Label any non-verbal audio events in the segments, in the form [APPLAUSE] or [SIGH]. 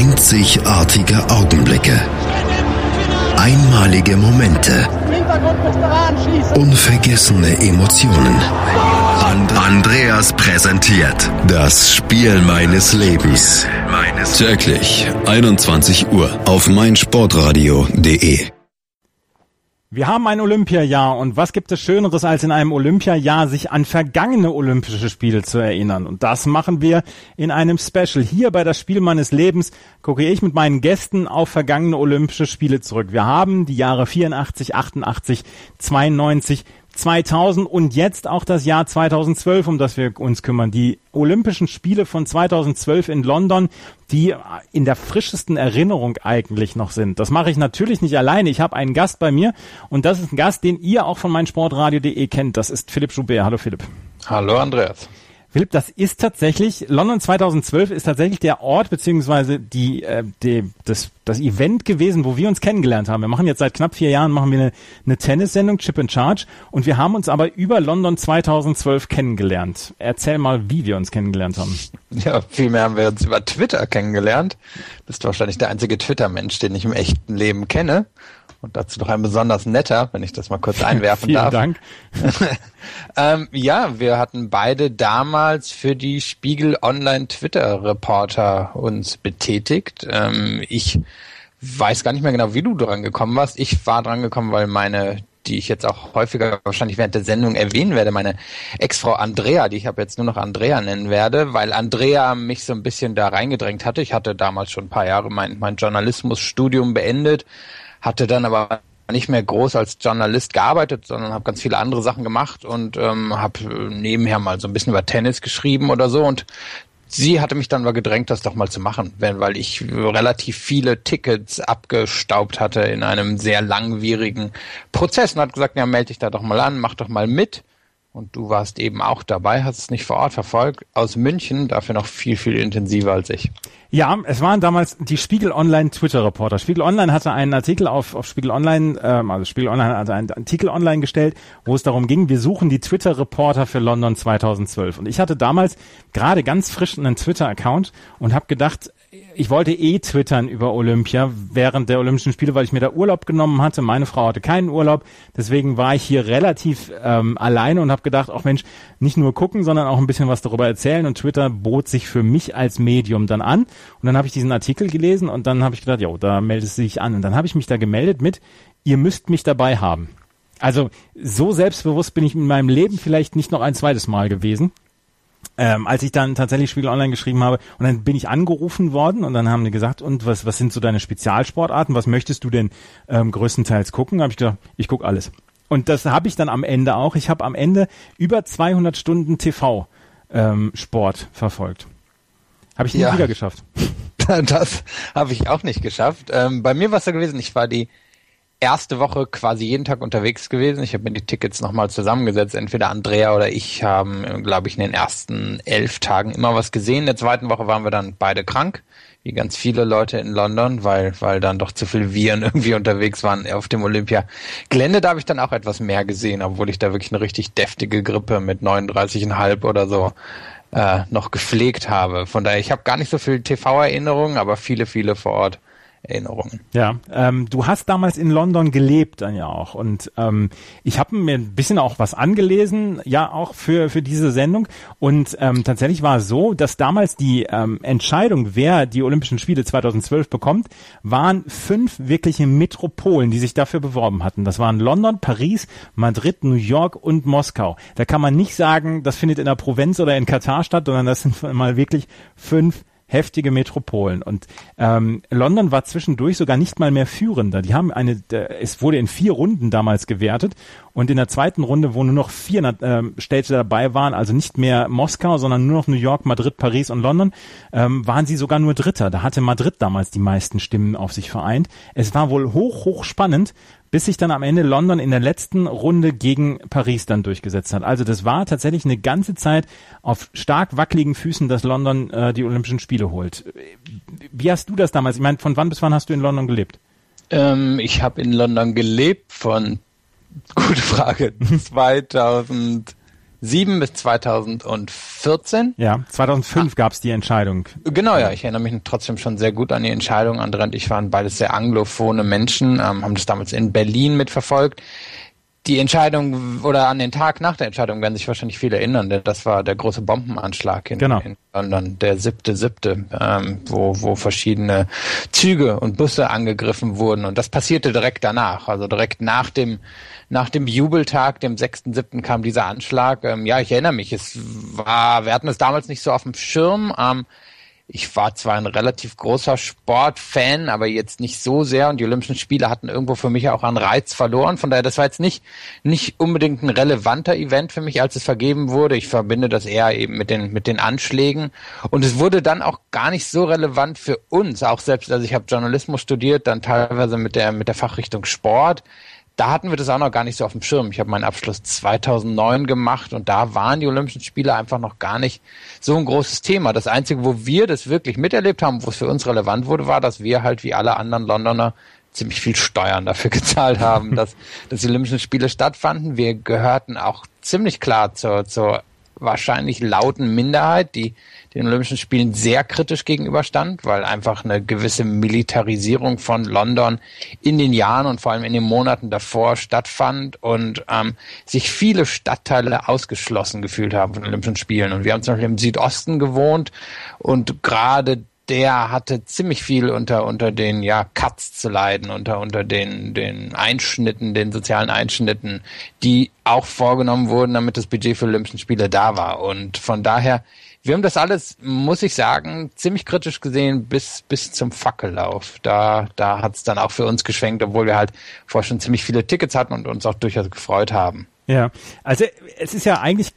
Einzigartige Augenblicke. Einmalige Momente. Unvergessene Emotionen. And Andreas präsentiert das Spiel meines Lebens. Täglich 21 Uhr auf meinsportradio.de. Wir haben ein Olympiajahr und was gibt es Schöneres als in einem Olympiajahr sich an vergangene Olympische Spiele zu erinnern? Und das machen wir in einem Special. Hier bei das Spiel meines Lebens gucke ich mit meinen Gästen auf vergangene Olympische Spiele zurück. Wir haben die Jahre 84, 88, 92, 2000 und jetzt auch das Jahr 2012, um das wir uns kümmern. Die Olympischen Spiele von 2012 in London, die in der frischesten Erinnerung eigentlich noch sind. Das mache ich natürlich nicht alleine. Ich habe einen Gast bei mir und das ist ein Gast, den ihr auch von meinsportradio.de kennt. Das ist Philipp Joubert. Hallo Philipp. Hallo Andreas. Philipp, das ist tatsächlich, London 2012 ist tatsächlich der Ort beziehungsweise die, äh, die, das, das Event gewesen, wo wir uns kennengelernt haben. Wir machen jetzt seit knapp vier Jahren machen wir eine, eine Tennissendung, Chip and Charge, und wir haben uns aber über London 2012 kennengelernt. Erzähl mal, wie wir uns kennengelernt haben. Ja, vielmehr haben wir uns über Twitter kennengelernt. Bist wahrscheinlich der einzige Twitter-Mensch, den ich im echten Leben kenne und dazu noch ein besonders netter, wenn ich das mal kurz einwerfen [LAUGHS] Vielen darf. Dank. [LAUGHS] ähm, ja, wir hatten beide damals für die Spiegel Online Twitter Reporter uns betätigt. Ähm, ich weiß gar nicht mehr genau, wie du dran gekommen warst. Ich war dran gekommen, weil meine die ich jetzt auch häufiger wahrscheinlich während der Sendung erwähnen werde, meine Ex-Frau Andrea, die ich aber jetzt nur noch Andrea nennen werde, weil Andrea mich so ein bisschen da reingedrängt hatte. Ich hatte damals schon ein paar Jahre mein, mein Journalismusstudium beendet, hatte dann aber nicht mehr groß als Journalist gearbeitet, sondern habe ganz viele andere Sachen gemacht und ähm, habe nebenher mal so ein bisschen über Tennis geschrieben oder so und sie hatte mich dann mal gedrängt, das doch mal zu machen, weil ich relativ viele Tickets abgestaubt hatte in einem sehr langwierigen Prozess und hat gesagt, ja, melde dich da doch mal an, mach doch mal mit. Und du warst eben auch dabei, hast es nicht vor Ort verfolgt, aus München, dafür noch viel, viel intensiver als ich. Ja, es waren damals die Spiegel Online Twitter Reporter. Spiegel Online hatte einen Artikel auf, auf Spiegel Online, ähm, also Spiegel Online hatte einen Artikel online gestellt, wo es darum ging, wir suchen die Twitter Reporter für London 2012. Und ich hatte damals gerade ganz frisch einen Twitter Account und habe gedacht, ich wollte eh twittern über Olympia während der Olympischen Spiele, weil ich mir da Urlaub genommen hatte. Meine Frau hatte keinen Urlaub, deswegen war ich hier relativ ähm, alleine und habe gedacht, auch Mensch, nicht nur gucken, sondern auch ein bisschen was darüber erzählen. Und Twitter bot sich für mich als Medium dann an. Und dann habe ich diesen Artikel gelesen und dann habe ich gedacht, jo, da meldest du dich an. Und dann habe ich mich da gemeldet mit, ihr müsst mich dabei haben. Also so selbstbewusst bin ich in meinem Leben vielleicht nicht noch ein zweites Mal gewesen ähm, als ich dann tatsächlich Spiegel Online geschrieben habe und dann bin ich angerufen worden und dann haben die gesagt, und was, was sind so deine Spezialsportarten, was möchtest du denn ähm, größtenteils gucken? Da habe ich gesagt, ich guck alles. Und das habe ich dann am Ende auch. Ich habe am Ende über 200 Stunden TV ähm, Sport verfolgt. Habe ich nie Ja. wieder geschafft. [LAUGHS] Das habe ich auch nicht geschafft. Ähm, bei mir war es so gewesen, ich war die erste Woche quasi jeden Tag unterwegs gewesen. Ich habe mir die Tickets nochmal zusammengesetzt. Entweder Andrea oder ich haben, glaube ich, in den ersten elf Tagen immer was gesehen. In der zweiten Woche waren wir dann beide krank, wie ganz viele Leute in London, weil, weil dann doch zu viele Viren [LAUGHS] irgendwie unterwegs waren auf dem Olympia-Gelände. Da habe ich dann auch etwas mehr gesehen, obwohl ich da wirklich eine richtig deftige Grippe mit 39,5 oder so äh, noch gepflegt habe. Von daher, ich habe gar nicht so viel TV-Erinnerungen, aber viele, viele vor Ort Erinnerungen. Ja, ähm, du hast damals in London gelebt dann ja auch und ähm, ich habe mir ein bisschen auch was angelesen, ja auch für für diese Sendung und ähm, tatsächlich war es so, dass damals die ähm, Entscheidung, wer die Olympischen Spiele 2012 bekommt, waren fünf wirkliche Metropolen, die sich dafür beworben hatten. Das waren London, Paris, Madrid, New York und Moskau. Da kann man nicht sagen, das findet in der Provinz oder in Katar statt, sondern das sind mal wirklich fünf heftige Metropolen. Und ähm, London war zwischendurch sogar nicht mal mehr führender. Die haben eine, der, es wurde in vier Runden damals gewertet und in der zweiten Runde, wo nur noch vier ähm, Städte dabei waren, also nicht mehr Moskau, sondern nur noch New York, Madrid, Paris und London, ähm, waren sie sogar nur Dritter. Da hatte Madrid damals die meisten Stimmen auf sich vereint. Es war wohl hoch, hoch spannend, bis sich dann am Ende London in der letzten Runde gegen Paris dann durchgesetzt hat. Also das war tatsächlich eine ganze Zeit auf stark wackeligen Füßen, dass London äh, die Olympischen Spiele holt. Wie hast du das damals? Ich meine, von wann bis wann hast du in London gelebt? Ähm, ich habe in London gelebt von, [LAUGHS] gute Frage, [LAUGHS] 2000 2007 bis 2014. Ja, 2005 ah. gab es die Entscheidung. Genau, ja, ich erinnere mich trotzdem schon sehr gut an die Entscheidung. Andre und ich waren beides sehr anglophone Menschen, ähm, haben das damals in Berlin mitverfolgt die Entscheidung oder an den Tag nach der Entscheidung werden sich wahrscheinlich viele erinnern, denn das war der große Bombenanschlag in, genau. in London, der siebte, siebte, ähm, wo, wo verschiedene Züge und Busse angegriffen wurden und das passierte direkt danach, also direkt nach dem nach dem Jubeltag, dem sechsten, siebten kam dieser Anschlag. Ähm, ja, ich erinnere mich, es war, wir hatten es damals nicht so auf dem Schirm. Ähm, ich war zwar ein relativ großer Sportfan, aber jetzt nicht so sehr und die Olympischen Spiele hatten irgendwo für mich auch an Reiz verloren. Von daher, das war jetzt nicht, nicht unbedingt ein relevanter Event für mich, als es vergeben wurde. Ich verbinde das eher eben mit den, mit den Anschlägen. Und es wurde dann auch gar nicht so relevant für uns, auch selbst, also ich habe Journalismus studiert, dann teilweise mit der, mit der Fachrichtung Sport da hatten wir das auch noch gar nicht so auf dem Schirm. Ich habe meinen Abschluss 2009 gemacht und da waren die Olympischen Spiele einfach noch gar nicht so ein großes Thema. Das Einzige, wo wir das wirklich miterlebt haben, wo es für uns relevant wurde, war, dass wir halt wie alle anderen Londoner ziemlich viel Steuern dafür [LAUGHS] gezahlt haben, dass, dass die Olympischen Spiele stattfanden. Wir gehörten auch ziemlich klar zur, zur wahrscheinlich lauten Minderheit, die den Olympischen Spielen sehr kritisch gegenüberstand, weil einfach eine gewisse Militarisierung von London in den Jahren und vor allem in den Monaten davor stattfand und ähm, sich viele Stadtteile ausgeschlossen gefühlt haben von den Olympischen Spielen. Und wir haben zum Beispiel im Südosten gewohnt und gerade der hatte ziemlich viel unter unter den ja Cuts zu leiden, unter unter den den Einschnitten, den sozialen Einschnitten, die auch vorgenommen wurden, damit das Budget für Olympischen Spiele da war. Und von daher wir haben das alles, muss ich sagen, ziemlich kritisch gesehen bis, bis zum Fackellauf. Da, da hat es dann auch für uns geschwenkt, obwohl wir halt vorher schon ziemlich viele Tickets hatten und uns auch durchaus gefreut haben. Ja, also es ist ja eigentlich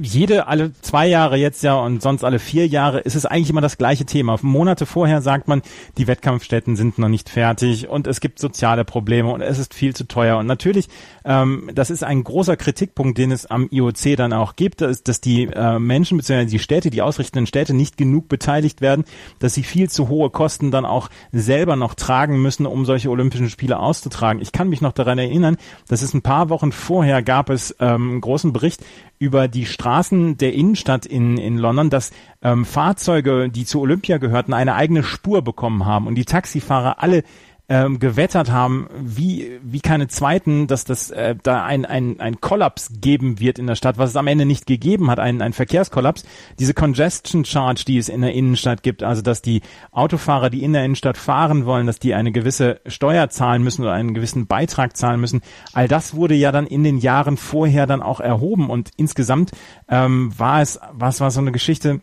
jede, alle zwei Jahre jetzt ja und sonst alle vier Jahre ist es eigentlich immer das gleiche Thema. Monate vorher sagt man, die Wettkampfstätten sind noch nicht fertig und es gibt soziale Probleme und es ist viel zu teuer. Und natürlich, ähm, das ist ein großer Kritikpunkt, den es am IOC dann auch gibt, dass, dass die äh, Menschen bzw. die Städte, die ausrichtenden Städte nicht genug beteiligt werden, dass sie viel zu hohe Kosten dann auch selber noch tragen müssen, um solche Olympischen Spiele auszutragen. Ich kann mich noch daran erinnern, dass es ein paar Wochen vorher gab es ähm, einen großen Bericht über die Straßen der Innenstadt in, in London, dass ähm, Fahrzeuge, die zu Olympia gehörten, eine eigene Spur bekommen haben und die Taxifahrer alle ähm, gewettert haben, wie, wie keine zweiten, dass das äh, da ein, ein, ein Kollaps geben wird in der Stadt, was es am Ende nicht gegeben hat, ein, ein Verkehrskollaps. Diese Congestion Charge, die es in der Innenstadt gibt, also dass die Autofahrer, die in der Innenstadt fahren wollen, dass die eine gewisse Steuer zahlen müssen oder einen gewissen Beitrag zahlen müssen, all das wurde ja dann in den Jahren vorher dann auch erhoben und insgesamt ähm, war es, was war so eine Geschichte,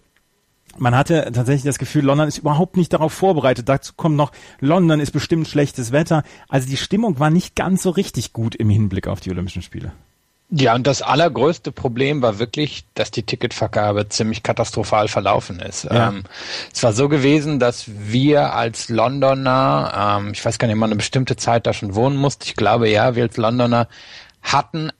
man hatte tatsächlich das Gefühl, London ist überhaupt nicht darauf vorbereitet. Dazu kommt noch, London ist bestimmt schlechtes Wetter. Also die Stimmung war nicht ganz so richtig gut im Hinblick auf die Olympischen Spiele. Ja, und das allergrößte Problem war wirklich, dass die Ticketvergabe ziemlich katastrophal verlaufen ist. Ja. Ähm, es war so gewesen, dass wir als Londoner, ähm, ich weiß gar nicht, ob man eine bestimmte Zeit da schon wohnen musste, ich glaube ja, wir als Londoner hatten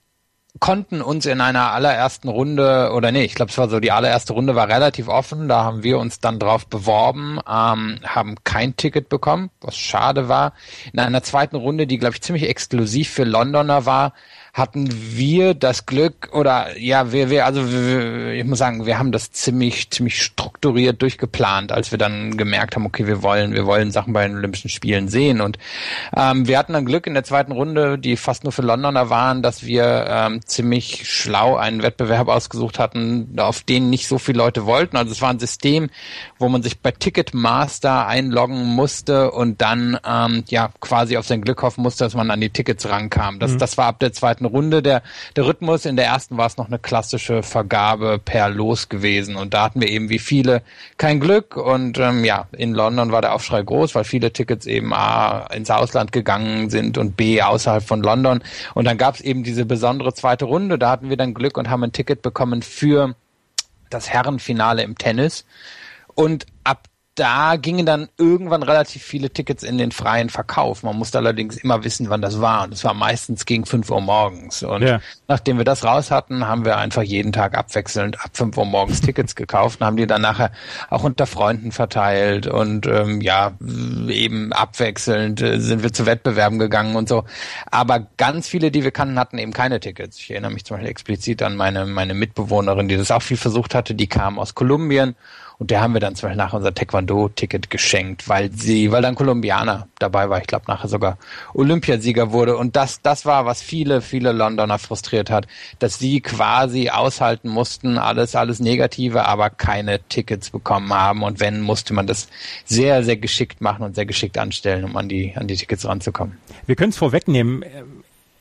konnten uns in einer allerersten Runde, oder nee, ich glaube, es war so, die allererste Runde war relativ offen, da haben wir uns dann drauf beworben, ähm, haben kein Ticket bekommen, was schade war. In einer zweiten Runde, die, glaube ich, ziemlich exklusiv für Londoner war, hatten wir das Glück oder ja, wir, wir also wir, ich muss sagen, wir haben das ziemlich ziemlich strukturiert durchgeplant, als wir dann gemerkt haben, okay, wir wollen wir wollen Sachen bei den Olympischen Spielen sehen und ähm, wir hatten dann Glück in der zweiten Runde, die fast nur für Londoner waren, dass wir ähm, ziemlich schlau einen Wettbewerb ausgesucht hatten, auf den nicht so viele Leute wollten. Also es war ein System, wo man sich bei Ticketmaster einloggen musste und dann ähm, ja quasi auf sein Glück hoffen musste, dass man an die Tickets rankam. Das mhm. das war ab der zweiten zweiten Runde der, der Rhythmus. In der ersten war es noch eine klassische Vergabe per Los gewesen. Und da hatten wir eben wie viele kein Glück. Und ähm, ja, in London war der Aufschrei groß, weil viele Tickets eben A ins Ausland gegangen sind und B außerhalb von London. Und dann gab es eben diese besondere zweite Runde. Da hatten wir dann Glück und haben ein Ticket bekommen für das Herrenfinale im Tennis. Und ab da gingen dann irgendwann relativ viele Tickets in den freien Verkauf. Man musste allerdings immer wissen, wann das war. Und es war meistens gegen 5 Uhr morgens. Und ja. nachdem wir das raus hatten, haben wir einfach jeden Tag abwechselnd ab 5 Uhr morgens Tickets gekauft und haben die dann nachher auch unter Freunden verteilt. Und ähm, ja, eben abwechselnd äh, sind wir zu Wettbewerben gegangen und so. Aber ganz viele, die wir kannten, hatten eben keine Tickets. Ich erinnere mich zum Beispiel explizit an meine, meine Mitbewohnerin, die das auch viel versucht hatte. Die kam aus Kolumbien und der haben wir dann zum Beispiel nach unser Taekwondo-Ticket geschenkt, weil sie, weil dann Kolumbianer dabei war, ich glaube nachher sogar Olympiasieger wurde. Und das, das war, was viele, viele Londoner frustriert hat, dass sie quasi aushalten mussten, alles, alles Negative, aber keine Tickets bekommen haben. Und wenn, musste man das sehr, sehr geschickt machen und sehr geschickt anstellen, um an die, an die Tickets ranzukommen. Wir können es vorwegnehmen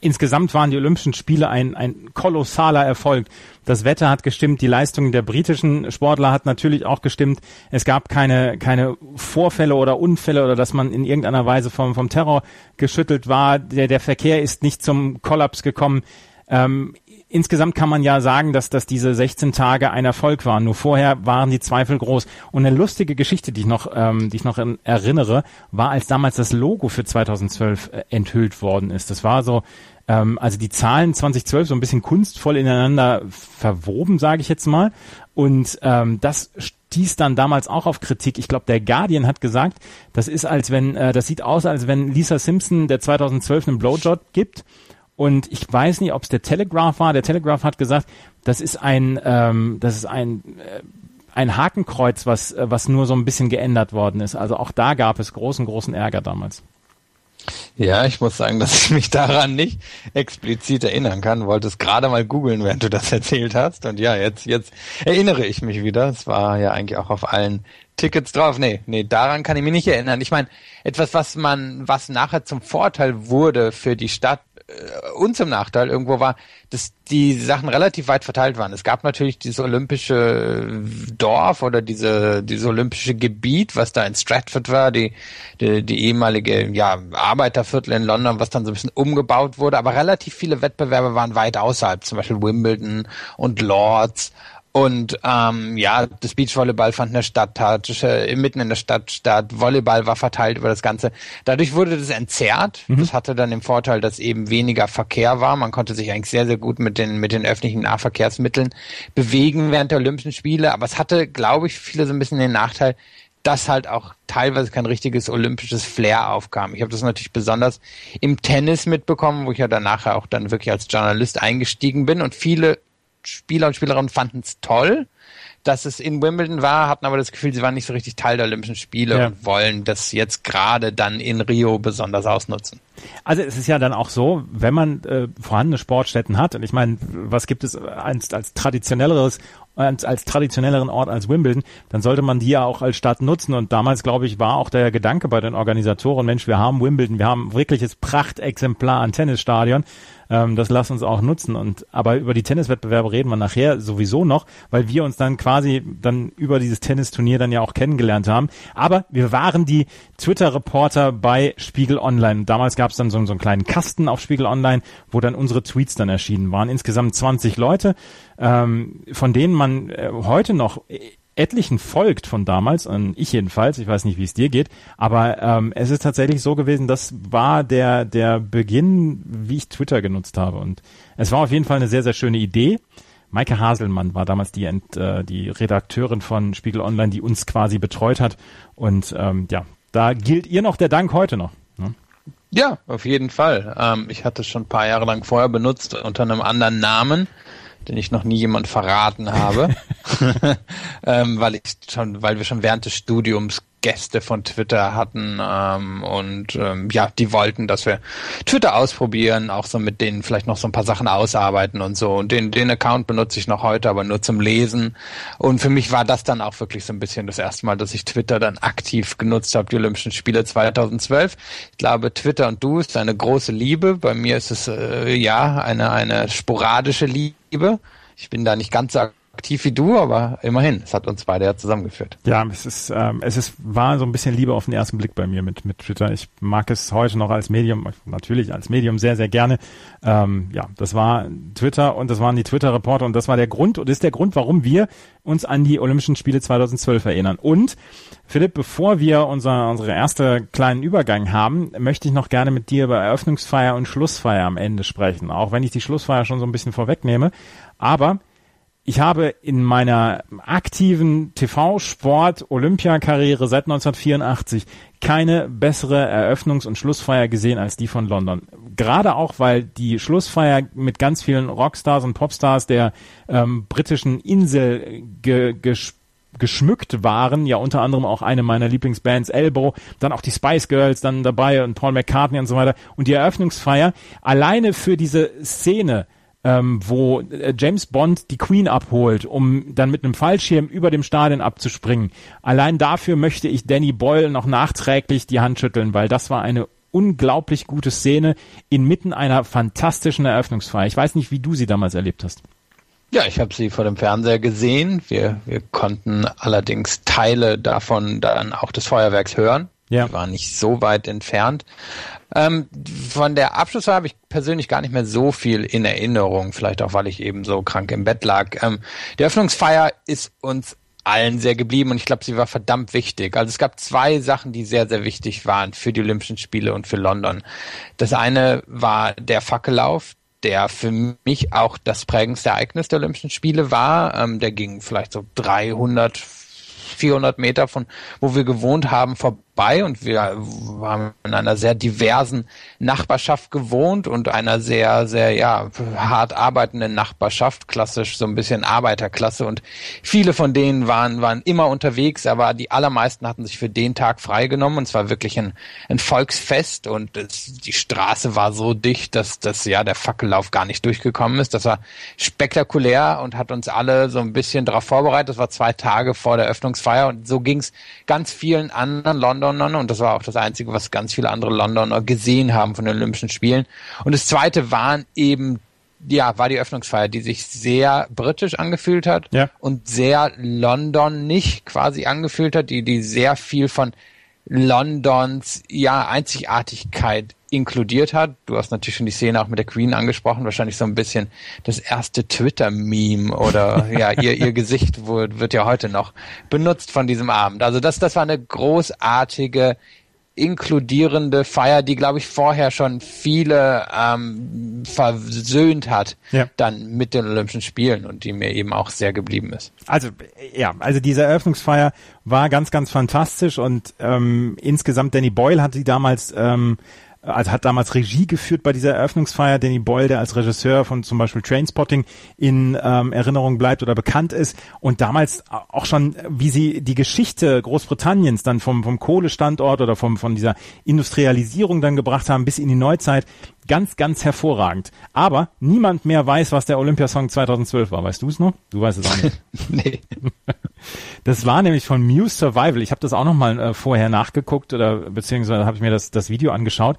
insgesamt waren die Olympischen Spiele ein, ein kolossaler Erfolg. Das Wetter hat gestimmt, die Leistung der britischen Sportler hat natürlich auch gestimmt. Es gab keine, keine Vorfälle oder Unfälle oder dass man in irgendeiner Weise vom, vom Terror geschüttelt war. Der, der Verkehr ist nicht zum Kollaps gekommen. Ähm, insgesamt kann man ja sagen, dass, dass diese 16 Tage ein Erfolg waren. Nur vorher waren die Zweifel groß. Und eine lustige Geschichte, die ich noch, ähm, die ich noch erinnere, war, als damals das Logo für 2012 äh, enthüllt worden ist. Das war so ähm, also die Zahlen 2012 so ein bisschen kunstvoll ineinander verwoben, sage ich jetzt mal. Und ähm, das stieß dann damals auch auf Kritik. Ich glaube, der Guardian hat gesagt, das ist als wenn, äh, das sieht aus, als wenn Lisa Simpson der 2012 einen Blowjob gibt. Und ich weiß nicht, ob es der Telegraph war. Der Telegraph hat gesagt, das ist ein, ähm, das ist ein äh, ein Hakenkreuz, was, äh, was nur so ein bisschen geändert worden ist. Also auch da gab es großen, großen Ärger damals. Ja, ich muss sagen, dass ich mich daran nicht explizit erinnern kann. Wollte es gerade mal googeln, während du das [LAUGHS] erzählt hast. Und ja, jetzt, jetzt erinnere ich mich wieder. Es war ja eigentlich auch auf allen Tickets drauf. Nee, nee, daran kann ich mich nicht erinnern. Ich meine, etwas, was man, was nachher zum Vorteil wurde für die Stadt, äh, und zum Nachteil irgendwo war, dass die Sachen relativ weit verteilt waren. Es gab natürlich dieses olympische Dorf oder diese, dieses olympische Gebiet, was da in Stratford war, die, die, die ehemalige ja, Arbeiterviertel in London, was dann so ein bisschen umgebaut wurde. Aber relativ viele Wettbewerbe waren weit außerhalb, zum Beispiel Wimbledon und Lords und ähm, ja, das Beachvolleyball fand in der Stadt statt, äh, mitten in der Stadt statt, Volleyball war verteilt über das Ganze. Dadurch wurde das entzerrt. Mhm. Das hatte dann den Vorteil, dass eben weniger Verkehr war. Man konnte sich eigentlich sehr, sehr gut mit den, mit den öffentlichen Nahverkehrsmitteln bewegen während der Olympischen Spiele. Aber es hatte, glaube ich, viele so ein bisschen den Nachteil, dass halt auch teilweise kein richtiges olympisches Flair aufkam. Ich habe das natürlich besonders im Tennis mitbekommen, wo ich ja danach auch dann wirklich als Journalist eingestiegen bin und viele Spieler und Spielerinnen fanden es toll, dass es in Wimbledon war, hatten aber das Gefühl, sie waren nicht so richtig Teil der Olympischen Spiele ja. und wollen das jetzt gerade dann in Rio besonders ausnutzen. Also es ist ja dann auch so, wenn man äh, vorhandene Sportstätten hat, und ich meine, was gibt es als, als traditionelleres als, als traditionelleren Ort als Wimbledon, dann sollte man die ja auch als Stadt nutzen. Und damals, glaube ich, war auch der Gedanke bei den Organisatoren, Mensch, wir haben Wimbledon, wir haben wirkliches Prachtexemplar an Tennisstadion ähm, das lass uns auch nutzen. Und aber über die Tenniswettbewerbe reden wir nachher sowieso noch, weil wir uns dann quasi dann über dieses Tennisturnier dann ja auch kennengelernt haben. Aber wir waren die Twitter-Reporter bei Spiegel Online. Damals gab es dann so, so einen kleinen Kasten auf Spiegel Online, wo dann unsere Tweets dann erschienen waren. Insgesamt 20 Leute, ähm, von denen man äh, heute noch etlichen folgt von damals, und ich jedenfalls, ich weiß nicht, wie es dir geht, aber ähm, es ist tatsächlich so gewesen, das war der, der Beginn, wie ich Twitter genutzt habe. Und es war auf jeden Fall eine sehr, sehr schöne Idee. Maike Haselmann war damals die, äh, die Redakteurin von Spiegel Online, die uns quasi betreut hat. Und ähm, ja, da gilt ihr noch der Dank heute noch. Ne? Ja, auf jeden Fall. Ähm, ich hatte es schon ein paar Jahre lang vorher benutzt unter einem anderen Namen den ich noch nie jemand verraten habe, [LAUGHS] ähm, weil ich schon, weil wir schon während des Studiums Gäste von Twitter hatten ähm, und ähm, ja, die wollten, dass wir Twitter ausprobieren, auch so mit denen vielleicht noch so ein paar Sachen ausarbeiten und so. Und den, den Account benutze ich noch heute, aber nur zum Lesen. Und für mich war das dann auch wirklich so ein bisschen das erste Mal, dass ich Twitter dann aktiv genutzt habe, die Olympischen Spiele 2012. Ich glaube, Twitter und du ist eine große Liebe. Bei mir ist es äh, ja eine, eine sporadische Liebe. Ich bin da nicht ganz so aktiv wie du, aber immerhin, es hat uns beide ja zusammengeführt. Ja, es ist, ähm, es ist, war so ein bisschen Liebe auf den ersten Blick bei mir mit, mit Twitter. Ich mag es heute noch als Medium, natürlich als Medium sehr, sehr gerne. Ähm, ja, das war Twitter und das waren die Twitter-Reporter und das war der Grund und ist der Grund, warum wir uns an die Olympischen Spiele 2012 erinnern. Und Philipp, bevor wir unser, unsere erste kleinen Übergang haben, möchte ich noch gerne mit dir über Eröffnungsfeier und Schlussfeier am Ende sprechen. Auch wenn ich die Schlussfeier schon so ein bisschen vorwegnehme. Aber ich habe in meiner aktiven TV-Sport-Olympiakarriere seit 1984 keine bessere Eröffnungs- und Schlussfeier gesehen als die von London. Gerade auch, weil die Schlussfeier mit ganz vielen Rockstars und Popstars der ähm, britischen Insel ge geschmückt waren, ja unter anderem auch eine meiner Lieblingsbands Elbow, dann auch die Spice Girls dann dabei und Paul McCartney und so weiter. Und die Eröffnungsfeier alleine für diese Szene ähm, wo äh, James Bond die Queen abholt, um dann mit einem Fallschirm über dem Stadion abzuspringen. Allein dafür möchte ich Danny Boyle noch nachträglich die Hand schütteln, weil das war eine unglaublich gute Szene inmitten einer fantastischen Eröffnungsfeier. Ich weiß nicht, wie du sie damals erlebt hast. Ja, ich habe sie vor dem Fernseher gesehen. Wir, wir konnten allerdings Teile davon dann auch des Feuerwerks hören. Ja. Die waren nicht so weit entfernt. Ähm, von der Abschlussfeier habe ich persönlich gar nicht mehr so viel in Erinnerung, vielleicht auch, weil ich eben so krank im Bett lag. Ähm, die Öffnungsfeier ist uns allen sehr geblieben und ich glaube, sie war verdammt wichtig. Also es gab zwei Sachen, die sehr, sehr wichtig waren für die Olympischen Spiele und für London. Das eine war der Fackellauf, der für mich auch das prägendste Ereignis der Olympischen Spiele war. Ähm, der ging vielleicht so 300, 400 Meter von wo wir gewohnt haben vorbei vorbei und wir haben in einer sehr diversen Nachbarschaft gewohnt und einer sehr, sehr, ja, hart arbeitenden Nachbarschaft, klassisch so ein bisschen Arbeiterklasse und viele von denen waren, waren immer unterwegs, aber die allermeisten hatten sich für den Tag freigenommen und es war wirklich ein, ein Volksfest und es, die Straße war so dicht, dass, dass ja der Fackellauf gar nicht durchgekommen ist. Das war spektakulär und hat uns alle so ein bisschen darauf vorbereitet. Das war zwei Tage vor der Öffnungsfeier und so ging es ganz vielen anderen London Londoner und das war auch das Einzige, was ganz viele andere Londoner gesehen haben von den Olympischen Spielen. Und das Zweite waren eben ja, war die Öffnungsfeier, die sich sehr britisch angefühlt hat ja. und sehr London nicht quasi angefühlt hat, die, die sehr viel von Londons, ja, Einzigartigkeit inkludiert hat. Du hast natürlich schon die Szene auch mit der Queen angesprochen, wahrscheinlich so ein bisschen das erste Twitter-Meme oder [LAUGHS] ja, ihr, ihr Gesicht wird ja heute noch benutzt von diesem Abend. Also das, das war eine großartige, inkludierende Feier, die, glaube ich, vorher schon viele ähm, versöhnt hat, ja. dann mit den Olympischen Spielen und die mir eben auch sehr geblieben ist. Also ja, also diese Eröffnungsfeier war ganz, ganz fantastisch und ähm, insgesamt Danny Boyle hat sie damals ähm, also hat damals Regie geführt bei dieser Eröffnungsfeier. Danny Boyle, der als Regisseur von zum Beispiel Trainspotting in ähm, Erinnerung bleibt oder bekannt ist und damals auch schon, wie sie die Geschichte Großbritanniens dann vom, vom Kohlestandort oder vom, von dieser Industrialisierung dann gebracht haben bis in die Neuzeit, ganz, ganz hervorragend. Aber niemand mehr weiß, was der Olympiasong 2012 war. Weißt du es noch? Du weißt es auch nicht. [LAUGHS] nee. [LAUGHS] Das war nämlich von Muse Survival. Ich habe das auch noch mal äh, vorher nachgeguckt oder beziehungsweise habe ich mir das, das Video angeschaut.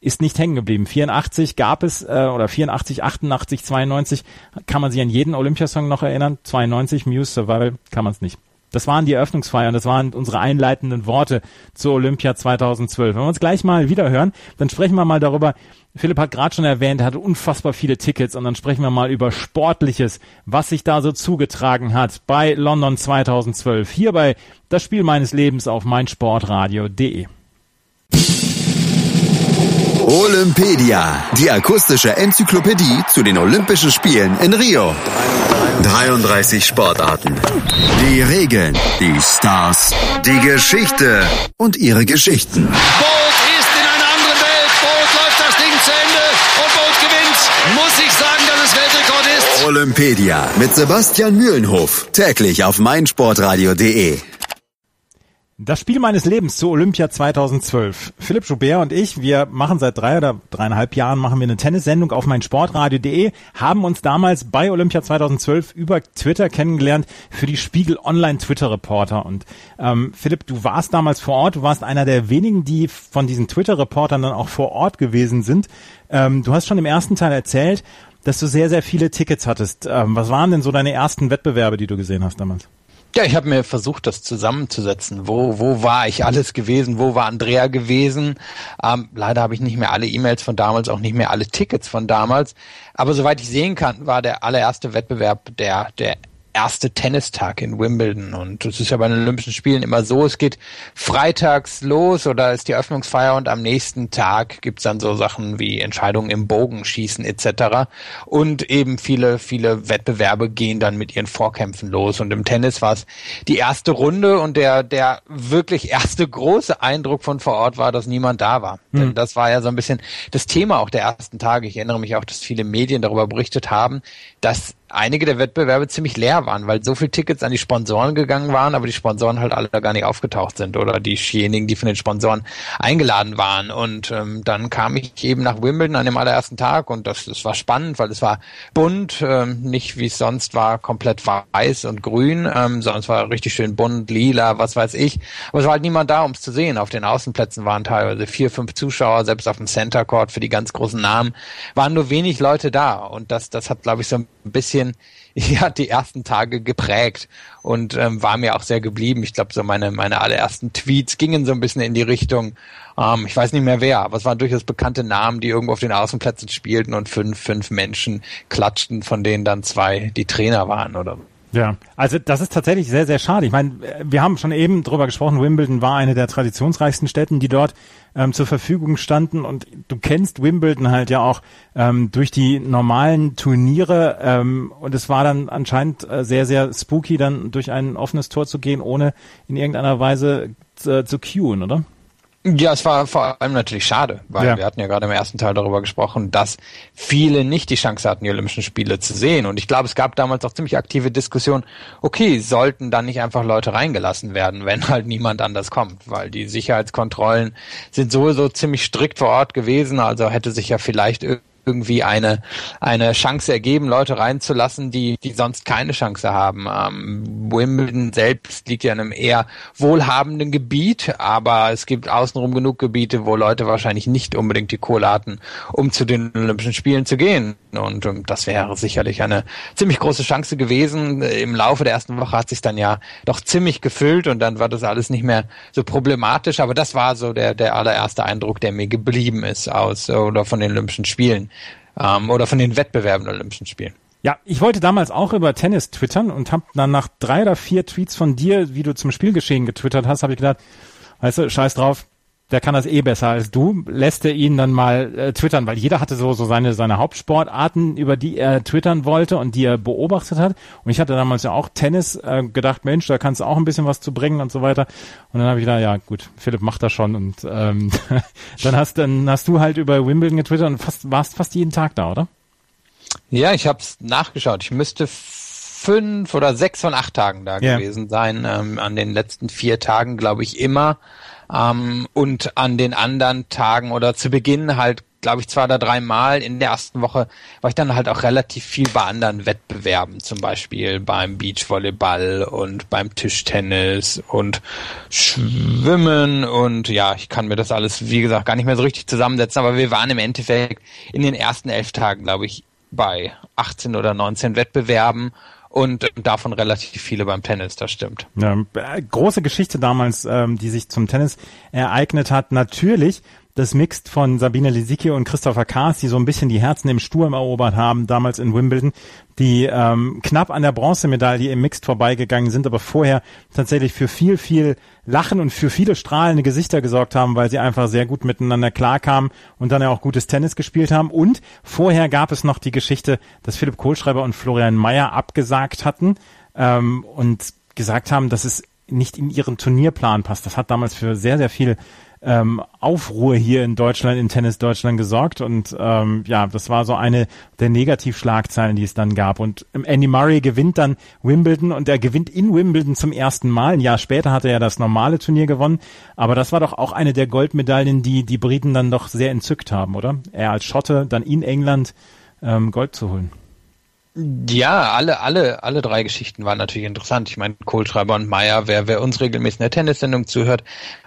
Ist nicht hängen geblieben. 84 gab es äh, oder 84, 88, 92 kann man sich an jeden Olympiasong noch erinnern. 92 Muse Survival kann man es nicht. Das waren die Eröffnungsfeiern, das waren unsere einleitenden Worte zur Olympia 2012. Wenn wir uns gleich mal wieder hören, dann sprechen wir mal darüber, Philipp hat gerade schon erwähnt, er hatte unfassbar viele Tickets und dann sprechen wir mal über Sportliches, was sich da so zugetragen hat bei London 2012. Hierbei das Spiel meines Lebens auf meinsportradio.de. Olympedia, die akustische Enzyklopädie zu den Olympischen Spielen in Rio. 33 Sportarten. Die Regeln, die Stars, die Geschichte und ihre Geschichten. Bolt ist in einer anderen Welt. Bolt läuft das Ding zu Ende und Bolt gewinnt. Muss ich sagen, dass es Weltrekord ist. Olympedia mit Sebastian Mühlenhof. Täglich auf meinsportradio.de. Das Spiel meines Lebens zu Olympia 2012. Philipp Joubert und ich, wir machen seit drei oder dreieinhalb Jahren machen wir eine Tennissendung auf meinsportradio.de, haben uns damals bei Olympia 2012 über Twitter kennengelernt für die Spiegel Online Twitter Reporter. Und ähm, Philipp, du warst damals vor Ort, du warst einer der wenigen, die von diesen Twitter Reportern dann auch vor Ort gewesen sind. Ähm, du hast schon im ersten Teil erzählt, dass du sehr, sehr viele Tickets hattest. Ähm, was waren denn so deine ersten Wettbewerbe, die du gesehen hast damals? Ja, ich habe mir versucht, das zusammenzusetzen. Wo, wo war ich alles gewesen? Wo war Andrea gewesen? Ähm, leider habe ich nicht mehr alle E-Mails von damals, auch nicht mehr alle Tickets von damals. Aber soweit ich sehen kann, war der allererste Wettbewerb der, der erste Tennistag in Wimbledon. Und es ist ja bei den Olympischen Spielen immer so, es geht freitags los oder ist die Eröffnungsfeier und am nächsten Tag gibt's dann so Sachen wie Entscheidungen im Bogenschießen etc. Und eben viele, viele Wettbewerbe gehen dann mit ihren Vorkämpfen los. Und im Tennis war es die erste Runde und der, der wirklich erste große Eindruck von vor Ort war, dass niemand da war. Mhm. Denn das war ja so ein bisschen das Thema auch der ersten Tage. Ich erinnere mich auch, dass viele Medien darüber berichtet haben, dass einige der Wettbewerbe ziemlich leer waren, weil so viele Tickets an die Sponsoren gegangen waren, aber die Sponsoren halt alle gar nicht aufgetaucht sind oder diejenigen, die von den Sponsoren eingeladen waren. Und ähm, dann kam ich eben nach Wimbledon an dem allerersten Tag und das, das war spannend, weil es war bunt, ähm, nicht wie es sonst war, komplett weiß und grün, ähm, sondern es war richtig schön bunt, lila, was weiß ich. Aber es war halt niemand da, um es zu sehen. Auf den Außenplätzen waren teilweise vier, fünf Zuschauer, selbst auf dem Center Court für die ganz großen Namen waren nur wenig Leute da. Und das, das hat, glaube ich, so ein bisschen [LAUGHS] ja die ersten Tage geprägt und ähm, war mir auch sehr geblieben. Ich glaube, so meine meine allerersten Tweets gingen so ein bisschen in die Richtung. Ähm, ich weiß nicht mehr wer, aber es waren durchaus bekannte Namen, die irgendwo auf den Außenplätzen spielten und fünf fünf Menschen klatschten, von denen dann zwei die Trainer waren oder ja, also das ist tatsächlich sehr, sehr schade. Ich meine, wir haben schon eben drüber gesprochen, Wimbledon war eine der traditionsreichsten Städten, die dort ähm, zur Verfügung standen. Und du kennst Wimbledon halt ja auch ähm, durch die normalen Turniere. Ähm, und es war dann anscheinend äh, sehr, sehr spooky, dann durch ein offenes Tor zu gehen, ohne in irgendeiner Weise äh, zu queuen, oder? Ja, es war vor allem natürlich schade, weil ja. wir hatten ja gerade im ersten Teil darüber gesprochen, dass viele nicht die Chance hatten, die Olympischen Spiele zu sehen. Und ich glaube, es gab damals auch ziemlich aktive Diskussionen, okay, sollten dann nicht einfach Leute reingelassen werden, wenn [LAUGHS] halt niemand anders kommt, weil die Sicherheitskontrollen sind sowieso ziemlich strikt vor Ort gewesen, also hätte sich ja vielleicht irgendwie eine, eine Chance ergeben, Leute reinzulassen, die, die sonst keine Chance haben. Ähm, Wimbledon selbst liegt ja in einem eher wohlhabenden Gebiet, aber es gibt außenrum genug Gebiete, wo Leute wahrscheinlich nicht unbedingt die Kohle hatten, um zu den Olympischen Spielen zu gehen. Und um, das wäre sicherlich eine ziemlich große Chance gewesen. Im Laufe der ersten Woche hat sich dann ja doch ziemlich gefüllt und dann war das alles nicht mehr so problematisch. Aber das war so der, der allererste Eindruck, der mir geblieben ist aus oder von den Olympischen Spielen ähm, oder von den Wettbewerben der Olympischen Spielen. Ja, ich wollte damals auch über Tennis twittern und habe dann nach drei oder vier Tweets von dir, wie du zum Spielgeschehen getwittert hast, habe ich gedacht, weißt du, scheiß drauf, der kann das eh besser als du, lässt er ihn dann mal äh, twittern, weil jeder hatte so, so seine, seine Hauptsportarten, über die er twittern wollte und die er beobachtet hat. Und ich hatte damals ja auch Tennis äh, gedacht, Mensch, da kannst du auch ein bisschen was zu bringen und so weiter. Und dann habe ich gedacht, ja gut, Philipp macht das schon. Und ähm, [LAUGHS] dann hast dann hast du halt über Wimbledon getwittert und fast, warst fast jeden Tag da, oder? Ja, ich habe es nachgeschaut. Ich müsste fünf oder sechs von acht Tagen da yeah. gewesen sein. Ähm, an den letzten vier Tagen, glaube ich, immer. Ähm, und an den anderen Tagen oder zu Beginn halt, glaube ich, zwei oder drei Mal in der ersten Woche war ich dann halt auch relativ viel bei anderen Wettbewerben, zum Beispiel beim Beachvolleyball und beim Tischtennis und Schwimmen. Und ja, ich kann mir das alles, wie gesagt, gar nicht mehr so richtig zusammensetzen, aber wir waren im Endeffekt in den ersten elf Tagen, glaube ich, bei 18 oder 19 Wettbewerben und davon relativ viele beim Tennis, das stimmt. Ja, große Geschichte damals, ähm, die sich zum Tennis ereignet hat. Natürlich das Mixed von Sabine Lisicki und Christopher Kaas, die so ein bisschen die Herzen im Sturm erobert haben, damals in Wimbledon, die ähm, knapp an der Bronzemedaille im Mixed vorbeigegangen sind, aber vorher tatsächlich für viel, viel Lachen und für viele strahlende Gesichter gesorgt haben, weil sie einfach sehr gut miteinander klarkamen und dann ja auch gutes Tennis gespielt haben. Und vorher gab es noch die Geschichte, dass Philipp Kohlschreiber und Florian Mayer abgesagt hatten ähm, und gesagt haben, dass es nicht in ihren Turnierplan passt. Das hat damals für sehr, sehr viel ähm, Aufruhr hier in Deutschland, in Tennis Deutschland gesorgt und ähm, ja, das war so eine der Negativschlagzeilen, die es dann gab. Und Andy Murray gewinnt dann Wimbledon und er gewinnt in Wimbledon zum ersten Mal. Ein Jahr später hat er ja das normale Turnier gewonnen, aber das war doch auch eine der Goldmedaillen, die die Briten dann doch sehr entzückt haben, oder? Er als Schotte dann in England ähm, Gold zu holen. Ja, alle, alle, alle drei Geschichten waren natürlich interessant. Ich meine, Kohlschreiber und Meyer, wer, wer uns regelmäßig in der Tennissendung zuhört,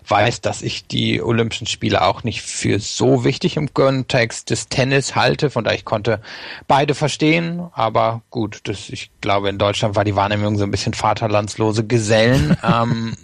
weiß, dass ich die Olympischen Spiele auch nicht für so wichtig im Kontext des Tennis halte. Von daher ich konnte beide verstehen. Aber gut, das, ich glaube, in Deutschland war die Wahrnehmung so ein bisschen vaterlandslose Gesellen. [LAUGHS] ähm,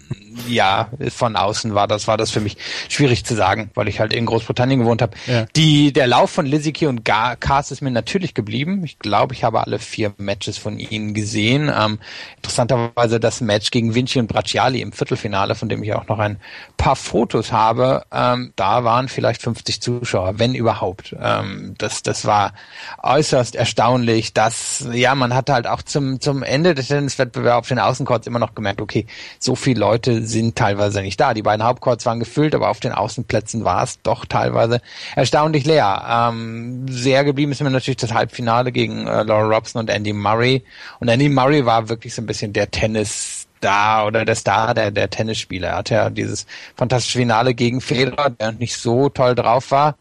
ja, von außen war das, war das für mich schwierig zu sagen, weil ich halt in Großbritannien gewohnt habe. Ja. Die, der Lauf von Liziki und Cars ist mir natürlich geblieben. Ich glaube, ich habe alle vier Matches von ihnen gesehen. Ähm, interessanterweise das Match gegen Vinci und Bracciali im Viertelfinale, von dem ich auch noch ein paar Fotos habe. Ähm, da waren vielleicht 50 Zuschauer, wenn überhaupt. Ähm, das, das war äußerst erstaunlich, dass, ja, man hatte halt auch zum, zum Ende des Tenniswettbewerbs auf den Außencourts immer noch gemerkt, okay, so viele Leute sind teilweise nicht da. Die beiden Hauptcourts waren gefüllt, aber auf den Außenplätzen war es doch teilweise erstaunlich leer. Ähm, sehr geblieben ist mir natürlich das Halbfinale gegen äh, Laura Robson und Andy Murray. Und Andy Murray war wirklich so ein bisschen der Tennis Star oder der Star der, der Tennisspieler. Er hatte ja dieses fantastische Finale gegen Federer, der nicht so toll drauf war.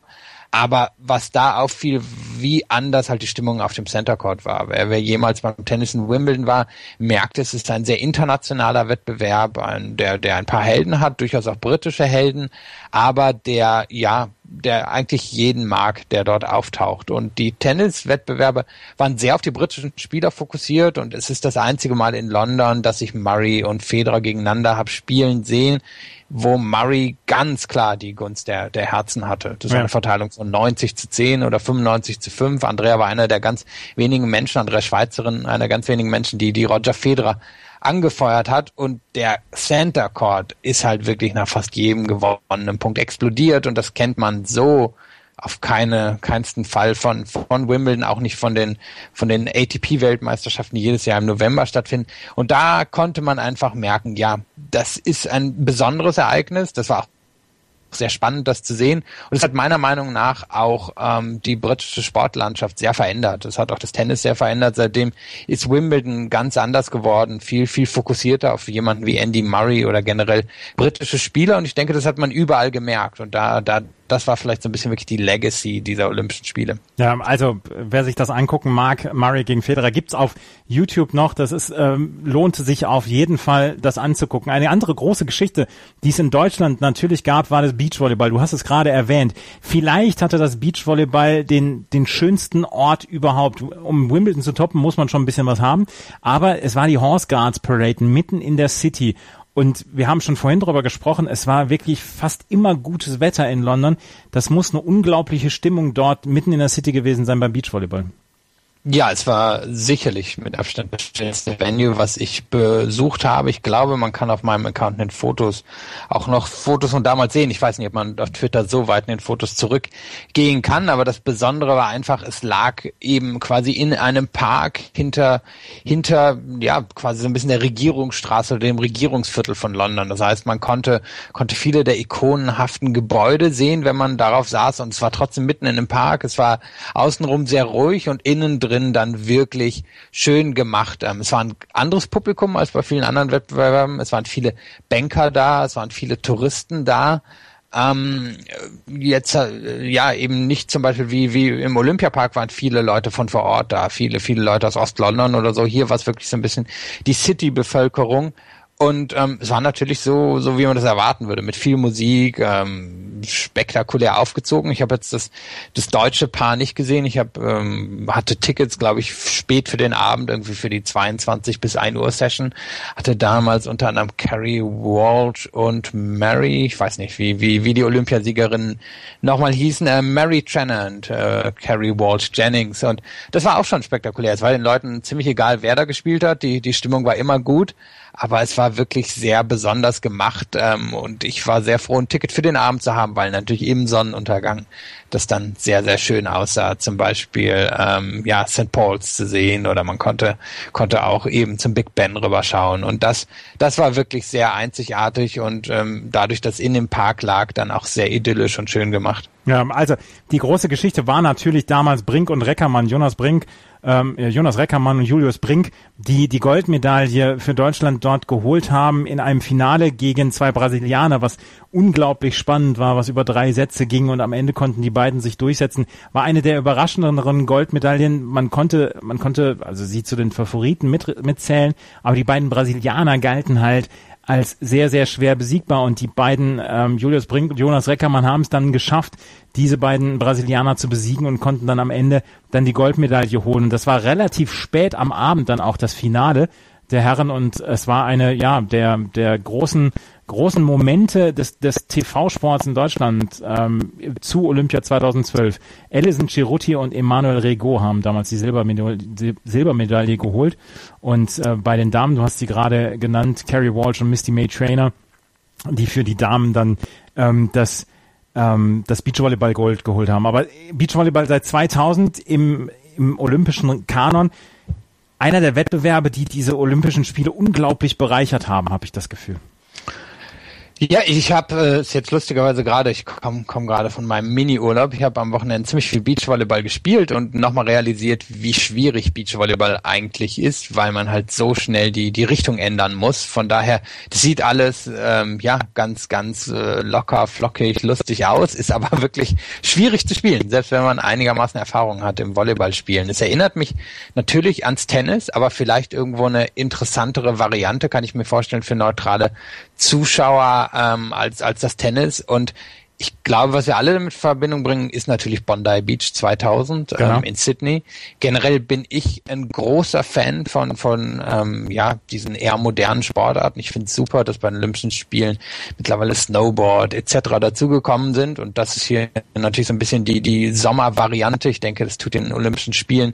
Aber was da auffiel, wie anders halt die Stimmung auf dem Center Court war. Wer, wer jemals beim Tennis in Wimbledon war, merkt, es ist ein sehr internationaler Wettbewerb, ein, der, der ein paar Helden hat, durchaus auch britische Helden, aber der, ja, der eigentlich jeden mag, der dort auftaucht. Und die Tenniswettbewerbe waren sehr auf die britischen Spieler fokussiert und es ist das einzige Mal in London, dass ich Murray und Federer gegeneinander habe spielen sehen wo Murray ganz klar die Gunst der, der Herzen hatte. Das war eine Verteilung von 90 zu 10 oder 95 zu 5. Andrea war einer der ganz wenigen Menschen, Andrea Schweizerin, einer der ganz wenigen Menschen, die, die Roger Federer angefeuert hat und der Center Court ist halt wirklich nach fast jedem gewonnenen Punkt explodiert und das kennt man so auf keine, keinsten Fall von, von Wimbledon, auch nicht von den, von den ATP-Weltmeisterschaften, die jedes Jahr im November stattfinden. Und da konnte man einfach merken, ja, das ist ein besonderes Ereignis. Das war auch sehr spannend, das zu sehen. Und es hat meiner Meinung nach auch ähm, die britische Sportlandschaft sehr verändert. Es hat auch das Tennis sehr verändert. Seitdem ist Wimbledon ganz anders geworden, viel, viel fokussierter auf jemanden wie Andy Murray oder generell britische Spieler. Und ich denke, das hat man überall gemerkt. Und da, da das war vielleicht so ein bisschen wirklich die Legacy dieser Olympischen Spiele. Ja, also wer sich das angucken mag, Murray gegen Federer gibt's auf YouTube noch. Das ist ähm, lohnt sich auf jeden Fall, das anzugucken. Eine andere große Geschichte, die es in Deutschland natürlich gab, war das Beachvolleyball. Du hast es gerade erwähnt. Vielleicht hatte das Beachvolleyball den den schönsten Ort überhaupt. Um Wimbledon zu toppen, muss man schon ein bisschen was haben. Aber es war die Horse Guards Parade mitten in der City. Und wir haben schon vorhin darüber gesprochen, es war wirklich fast immer gutes Wetter in London. Das muss eine unglaubliche Stimmung dort mitten in der City gewesen sein beim Beachvolleyball. Ja, es war sicherlich mit Abstand das schönste Venue, was ich besucht habe. Ich glaube, man kann auf meinem Account in den Fotos auch noch Fotos von damals sehen. Ich weiß nicht, ob man auf Twitter so weit in den Fotos zurückgehen kann, aber das Besondere war einfach, es lag eben quasi in einem Park hinter, hinter, ja, quasi so ein bisschen der Regierungsstraße oder dem Regierungsviertel von London. Das heißt, man konnte, konnte viele der ikonenhaften Gebäude sehen, wenn man darauf saß und es war trotzdem mitten in einem Park. Es war außenrum sehr ruhig und innen drin drin dann wirklich schön gemacht. Ähm, es war ein anderes Publikum als bei vielen anderen Wettbewerben. Es waren viele Banker da, es waren viele Touristen da. Ähm, jetzt äh, ja eben nicht zum Beispiel wie wie im Olympiapark waren viele Leute von vor Ort da, viele viele Leute aus Ost-London oder so. Hier war es wirklich so ein bisschen die City-Bevölkerung. Und ähm, es war natürlich so, so wie man das erwarten würde, mit viel Musik, ähm, spektakulär aufgezogen. Ich habe jetzt das, das deutsche Paar nicht gesehen. Ich hab, ähm, hatte Tickets, glaube ich, spät für den Abend, irgendwie für die 22 bis 1 Uhr Session. Hatte damals unter anderem Carrie Walsh und Mary, ich weiß nicht, wie, wie, wie die Olympiasiegerinnen nochmal hießen, äh, Mary Trennant, äh, Carrie Walsh Jennings. Und das war auch schon spektakulär. Es war den Leuten ziemlich egal, wer da gespielt hat. Die, die Stimmung war immer gut aber es war wirklich sehr besonders gemacht ähm, und ich war sehr froh, ein Ticket für den Abend zu haben, weil natürlich im Sonnenuntergang das dann sehr, sehr schön aussah. Zum Beispiel ähm, ja St. Paul's zu sehen oder man konnte konnte auch eben zum Big Ben rüberschauen und das das war wirklich sehr einzigartig und ähm, dadurch, dass in dem Park lag, dann auch sehr idyllisch und schön gemacht. Ja, also die große Geschichte war natürlich damals Brink und Reckermann, Jonas Brink, ähm, Jonas Reckermann und Julius Brink, die die Goldmedaille für Deutschland dort geholt haben in einem Finale gegen zwei Brasilianer, was unglaublich spannend war, was über drei Sätze ging und am Ende konnten die beiden sich durchsetzen. War eine der überraschenderen Goldmedaillen. Man konnte, man konnte also sie zu den Favoriten mit, mitzählen, aber die beiden Brasilianer galten halt als sehr, sehr schwer besiegbar. Und die beiden, ähm, Julius Brink und Jonas Reckermann, haben es dann geschafft, diese beiden Brasilianer zu besiegen und konnten dann am Ende dann die Goldmedaille holen. Das war relativ spät am Abend dann auch das Finale der Herren und es war eine, ja, der, der großen großen Momente des, des TV-Sports in Deutschland ähm, zu Olympia 2012. Alison Cerutti und Emmanuel Rego haben damals die Silbermedaille, die Silbermedaille geholt. Und äh, bei den Damen, du hast sie gerade genannt, Carrie Walsh und Misty May Trainer, die für die Damen dann ähm, das ähm, das Beachvolleyball Gold geholt haben. Aber Beachvolleyball seit 2000 im, im olympischen Kanon einer der Wettbewerbe, die diese Olympischen Spiele unglaublich bereichert haben, habe ich das Gefühl. Ja, ich habe äh, ist jetzt lustigerweise gerade, ich komme komm gerade von meinem Mini-Urlaub. Ich habe am Wochenende ziemlich viel Beachvolleyball gespielt und nochmal realisiert, wie schwierig Beachvolleyball eigentlich ist, weil man halt so schnell die die Richtung ändern muss. Von daher, das sieht alles ähm, ja ganz ganz äh, locker, flockig, lustig aus, ist aber [LAUGHS] wirklich schwierig zu spielen, selbst wenn man einigermaßen Erfahrung hat im Volleyballspielen. Es erinnert mich natürlich ans Tennis, aber vielleicht irgendwo eine interessantere Variante kann ich mir vorstellen für neutrale Zuschauer ähm, als, als das Tennis. Und ich glaube, was wir alle damit in Verbindung bringen, ist natürlich Bondi Beach 2000 genau. ähm, in Sydney. Generell bin ich ein großer Fan von von ähm, ja diesen eher modernen Sportarten. Ich finde es super, dass bei den Olympischen Spielen mittlerweile Snowboard etc. dazugekommen sind und das ist hier natürlich so ein bisschen die die Sommervariante. Ich denke, das tut den Olympischen Spielen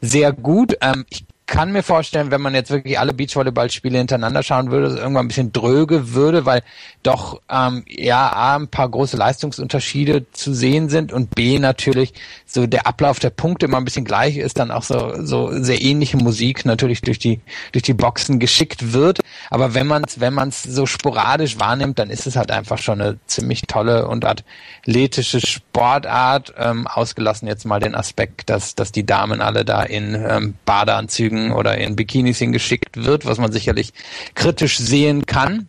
sehr gut. Ähm, ich kann mir vorstellen, wenn man jetzt wirklich alle Beachvolleyballspiele hintereinander schauen würde, dass es irgendwann ein bisschen dröge würde, weil doch ähm, ja A, ein paar große Leistungsunterschiede zu sehen sind und B natürlich so der Ablauf der Punkte immer ein bisschen gleich ist, dann auch so so sehr ähnliche Musik natürlich durch die durch die Boxen geschickt wird. Aber wenn man es wenn man es so sporadisch wahrnimmt, dann ist es halt einfach schon eine ziemlich tolle und athletische Sportart. Ähm, ausgelassen jetzt mal den Aspekt, dass dass die Damen alle da in ähm, Badeanzügen Anzügen oder in Bikinis hingeschickt wird, was man sicherlich kritisch sehen kann,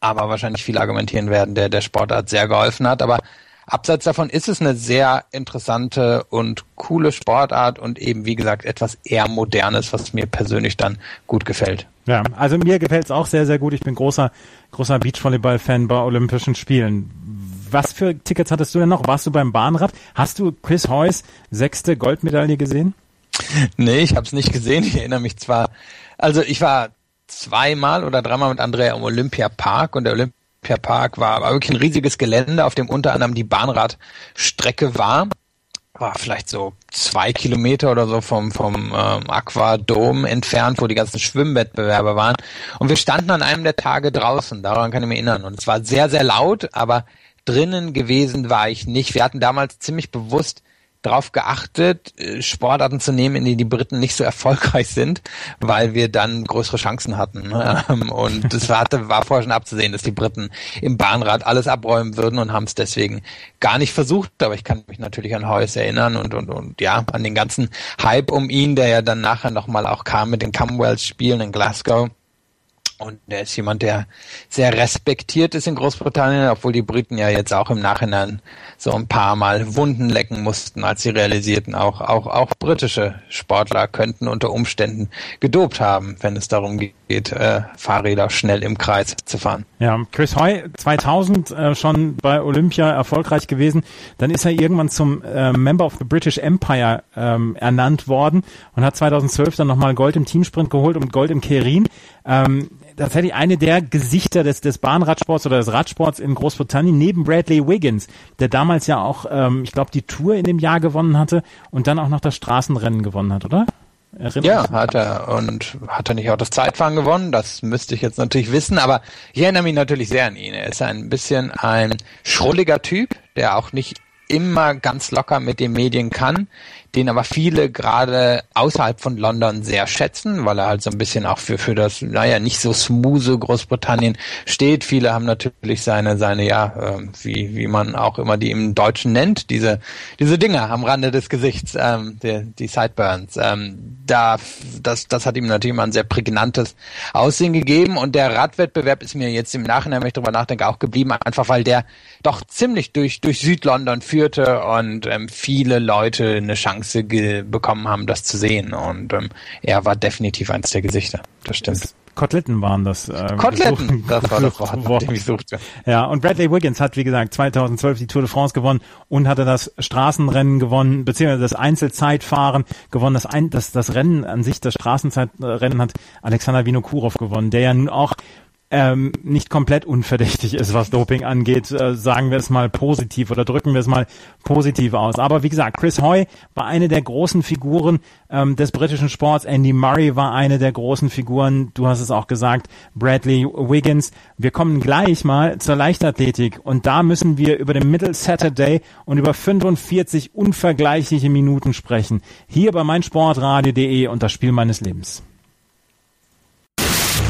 aber wahrscheinlich viel argumentieren werden, der der Sportart sehr geholfen hat. Aber abseits davon ist es eine sehr interessante und coole Sportart und eben, wie gesagt, etwas eher modernes, was mir persönlich dann gut gefällt. Ja, also mir gefällt es auch sehr, sehr gut. Ich bin großer, großer Beachvolleyball-Fan bei Olympischen Spielen. Was für Tickets hattest du denn noch? Warst du beim Bahnrad? Hast du Chris Heuss sechste Goldmedaille gesehen? Nee, ich habe es nicht gesehen. Ich erinnere mich zwar, also ich war zweimal oder dreimal mit Andrea im Olympiapark und der Olympiapark war, war wirklich ein riesiges Gelände, auf dem unter anderem die Bahnradstrecke war. War vielleicht so zwei Kilometer oder so vom, vom ähm, Aquadom entfernt, wo die ganzen Schwimmwettbewerbe waren. Und wir standen an einem der Tage draußen, daran kann ich mich erinnern. Und es war sehr, sehr laut, aber drinnen gewesen war ich nicht. Wir hatten damals ziemlich bewusst darauf geachtet, äh, Sportarten zu nehmen, in denen die Briten nicht so erfolgreich sind, weil wir dann größere Chancen hatten. Ne? Und es war, war vorher schon abzusehen, dass die Briten im Bahnrad alles abräumen würden und haben es deswegen gar nicht versucht. Aber ich kann mich natürlich an Heuss erinnern und, und, und ja, an den ganzen Hype um ihn, der ja dann nachher nochmal auch kam mit den Commonwealth-Spielen in Glasgow. Und er ist jemand, der sehr respektiert ist in Großbritannien, obwohl die Briten ja jetzt auch im Nachhinein so ein paar Mal Wunden lecken mussten, als sie realisierten, auch, auch, auch britische Sportler könnten unter Umständen gedopt haben, wenn es darum geht, äh, Fahrräder schnell im Kreis zu fahren. Ja, Chris Hoy 2000 äh, schon bei Olympia erfolgreich gewesen. Dann ist er irgendwann zum äh, Member of the British Empire ähm, ernannt worden und hat 2012 dann nochmal Gold im Teamsprint geholt und Gold im Kerin. Ähm, tatsächlich eine der Gesichter des, des Bahnradsports oder des Radsports in Großbritannien, neben Bradley Wiggins, der damals ja auch, ähm, ich glaube, die Tour in dem Jahr gewonnen hatte und dann auch noch das Straßenrennen gewonnen hat, oder? Erinnerst ja, hat er. Und hat er nicht auch das Zeitfahren gewonnen? Das müsste ich jetzt natürlich wissen, aber ich erinnere mich natürlich sehr an ihn. Er ist ein bisschen ein schrulliger Typ, der auch nicht immer ganz locker mit den Medien kann, den aber viele gerade außerhalb von London sehr schätzen, weil er halt so ein bisschen auch für, für das, naja, nicht so smooth Großbritannien steht. Viele haben natürlich seine, seine, ja, äh, wie, wie man auch immer die im Deutschen nennt, diese, diese Dinger am Rande des Gesichts, ähm, die, die Sideburns. Ähm, da, das, das hat ihm natürlich mal ein sehr prägnantes Aussehen gegeben und der Radwettbewerb ist mir jetzt im Nachhinein, wenn ich drüber nachdenke, auch geblieben, einfach weil der doch ziemlich durch, durch Südlondon führte und ähm, viele Leute eine Chance bekommen haben, das zu sehen. Und ähm, er war definitiv eins der Gesichter. Das stimmt. Das Koteletten waren das. Äh, Koteletten, das war das Wort, Wort. ich suchte. Ja, und Bradley Wiggins hat, wie gesagt, 2012 die Tour de France gewonnen und hatte das Straßenrennen gewonnen, beziehungsweise das Einzelzeitfahren gewonnen. Das, Ein das, das Rennen an sich, das Straßenzeitrennen hat Alexander Vinokurov gewonnen, der ja nun auch ähm, nicht komplett unverdächtig ist, was Doping angeht, äh, sagen wir es mal positiv oder drücken wir es mal positiv aus. Aber wie gesagt, Chris Hoy war eine der großen Figuren ähm, des britischen Sports. Andy Murray war eine der großen Figuren. Du hast es auch gesagt, Bradley Wiggins. Wir kommen gleich mal zur Leichtathletik und da müssen wir über den Middle Saturday und über 45 unvergleichliche Minuten sprechen. Hier bei meinsportradio.de und das Spiel meines Lebens.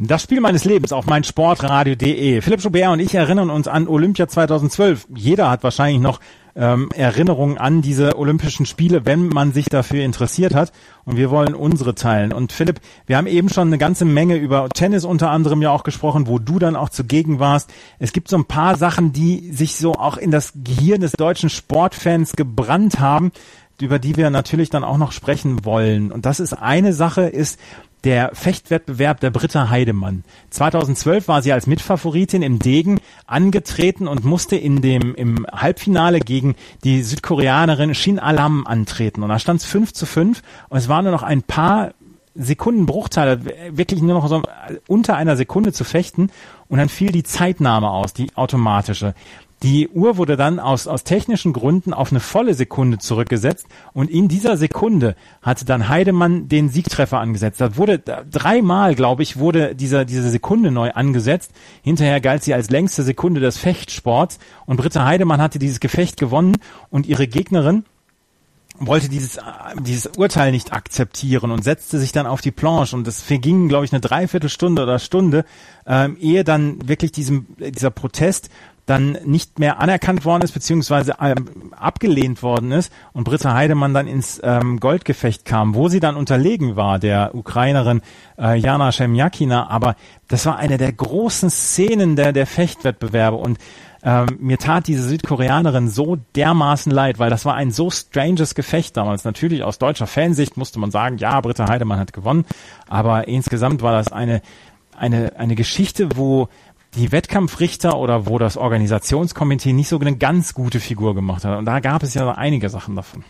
Das Spiel meines Lebens auf meinsportradio.de. Philipp Schubert und ich erinnern uns an Olympia 2012. Jeder hat wahrscheinlich noch ähm, Erinnerungen an diese Olympischen Spiele, wenn man sich dafür interessiert hat. Und wir wollen unsere teilen. Und Philipp, wir haben eben schon eine ganze Menge über Tennis unter anderem ja auch gesprochen, wo du dann auch zugegen warst. Es gibt so ein paar Sachen, die sich so auch in das Gehirn des deutschen Sportfans gebrannt haben über die wir natürlich dann auch noch sprechen wollen. Und das ist eine Sache, ist der Fechtwettbewerb der Britta Heidemann. 2012 war sie als Mitfavoritin im Degen angetreten und musste in dem, im Halbfinale gegen die Südkoreanerin Shin Alam antreten. Und da stand es 5 zu 5 und es waren nur noch ein paar Sekundenbruchteile, wirklich nur noch so unter einer Sekunde zu fechten und dann fiel die Zeitnahme aus, die automatische. Die Uhr wurde dann aus, aus technischen Gründen auf eine volle Sekunde zurückgesetzt und in dieser Sekunde hatte dann Heidemann den Siegtreffer angesetzt. Da wurde dreimal, glaube ich, wurde dieser, diese Sekunde neu angesetzt. Hinterher galt sie als längste Sekunde des Fechtsports und Britta Heidemann hatte dieses Gefecht gewonnen und ihre Gegnerin wollte dieses, dieses Urteil nicht akzeptieren und setzte sich dann auf die Planche und es verging, glaube ich, eine Dreiviertelstunde oder Stunde, ähm, ehe dann wirklich diesem, dieser Protest dann nicht mehr anerkannt worden ist, beziehungsweise ähm, abgelehnt worden ist und Britta Heidemann dann ins ähm, Goldgefecht kam, wo sie dann unterlegen war, der Ukrainerin äh, Jana Shemjakina. Aber das war eine der großen Szenen der, der Fechtwettbewerbe und ähm, mir tat diese Südkoreanerin so dermaßen leid, weil das war ein so stranges Gefecht damals. Natürlich aus deutscher Fansicht musste man sagen, ja, Britta Heidemann hat gewonnen, aber insgesamt war das eine eine eine Geschichte, wo die Wettkampfrichter oder wo das Organisationskomitee nicht so eine ganz gute Figur gemacht hat. Und da gab es ja einige Sachen davon.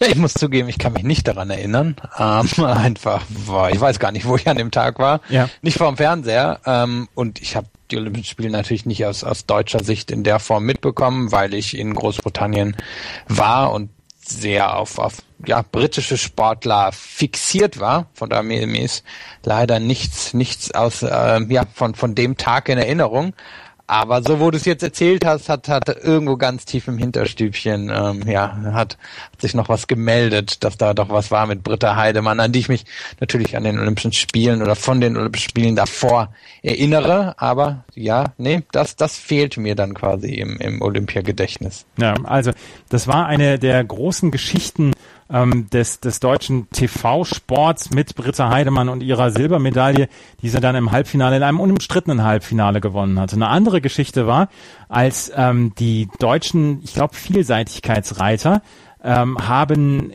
Ja, ich muss zugeben, ich kann mich nicht daran erinnern. Ähm, [LAUGHS] einfach, war, ich weiß gar nicht, wo ich an dem Tag war. Ja. Nicht vor dem Fernseher. Ähm, und ich habe die Olympischen Spiele natürlich nicht aus, aus deutscher Sicht in der Form mitbekommen, weil ich in Großbritannien war und sehr auf, auf ja, britische Sportler fixiert war. Von daher mir, ist leider nichts, nichts aus äh, ja, von, von dem Tag in Erinnerung. Aber so, wo du es jetzt erzählt hast, hat, hat irgendwo ganz tief im Hinterstübchen, ähm, ja, hat, hat sich noch was gemeldet, dass da doch was war mit Britta Heidemann, an die ich mich natürlich an den Olympischen Spielen oder von den Olympischen Spielen davor erinnere. Aber ja, nee, das, das fehlt mir dann quasi im, im Olympiagedächtnis. Ja, also das war eine der großen Geschichten ähm, des, des deutschen TV-Sports mit Britta Heidemann und ihrer Silbermedaille, die sie dann im Halbfinale, in einem unumstrittenen Halbfinale gewonnen hatte. Eine andere Geschichte war, als ähm, die deutschen, ich glaube, Vielseitigkeitsreiter ähm, haben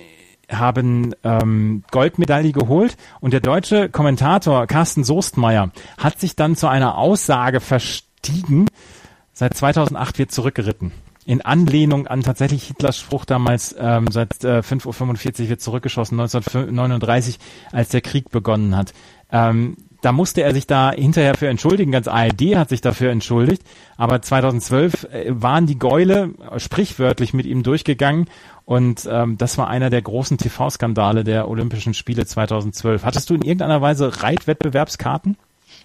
haben ähm, Goldmedaille geholt und der deutsche Kommentator Carsten Soestmeier hat sich dann zu einer Aussage verstiegen, seit 2008 wird zurückgeritten in Anlehnung an tatsächlich Hitlers Spruch damals, ähm, seit äh, 5.45 Uhr wird zurückgeschossen, 1939, als der Krieg begonnen hat. Ähm, da musste er sich da hinterher für entschuldigen. Ganz ARD hat sich dafür entschuldigt. Aber 2012 äh, waren die Gäule sprichwörtlich mit ihm durchgegangen. Und ähm, das war einer der großen TV-Skandale der Olympischen Spiele 2012. Hattest du in irgendeiner Weise Reitwettbewerbskarten?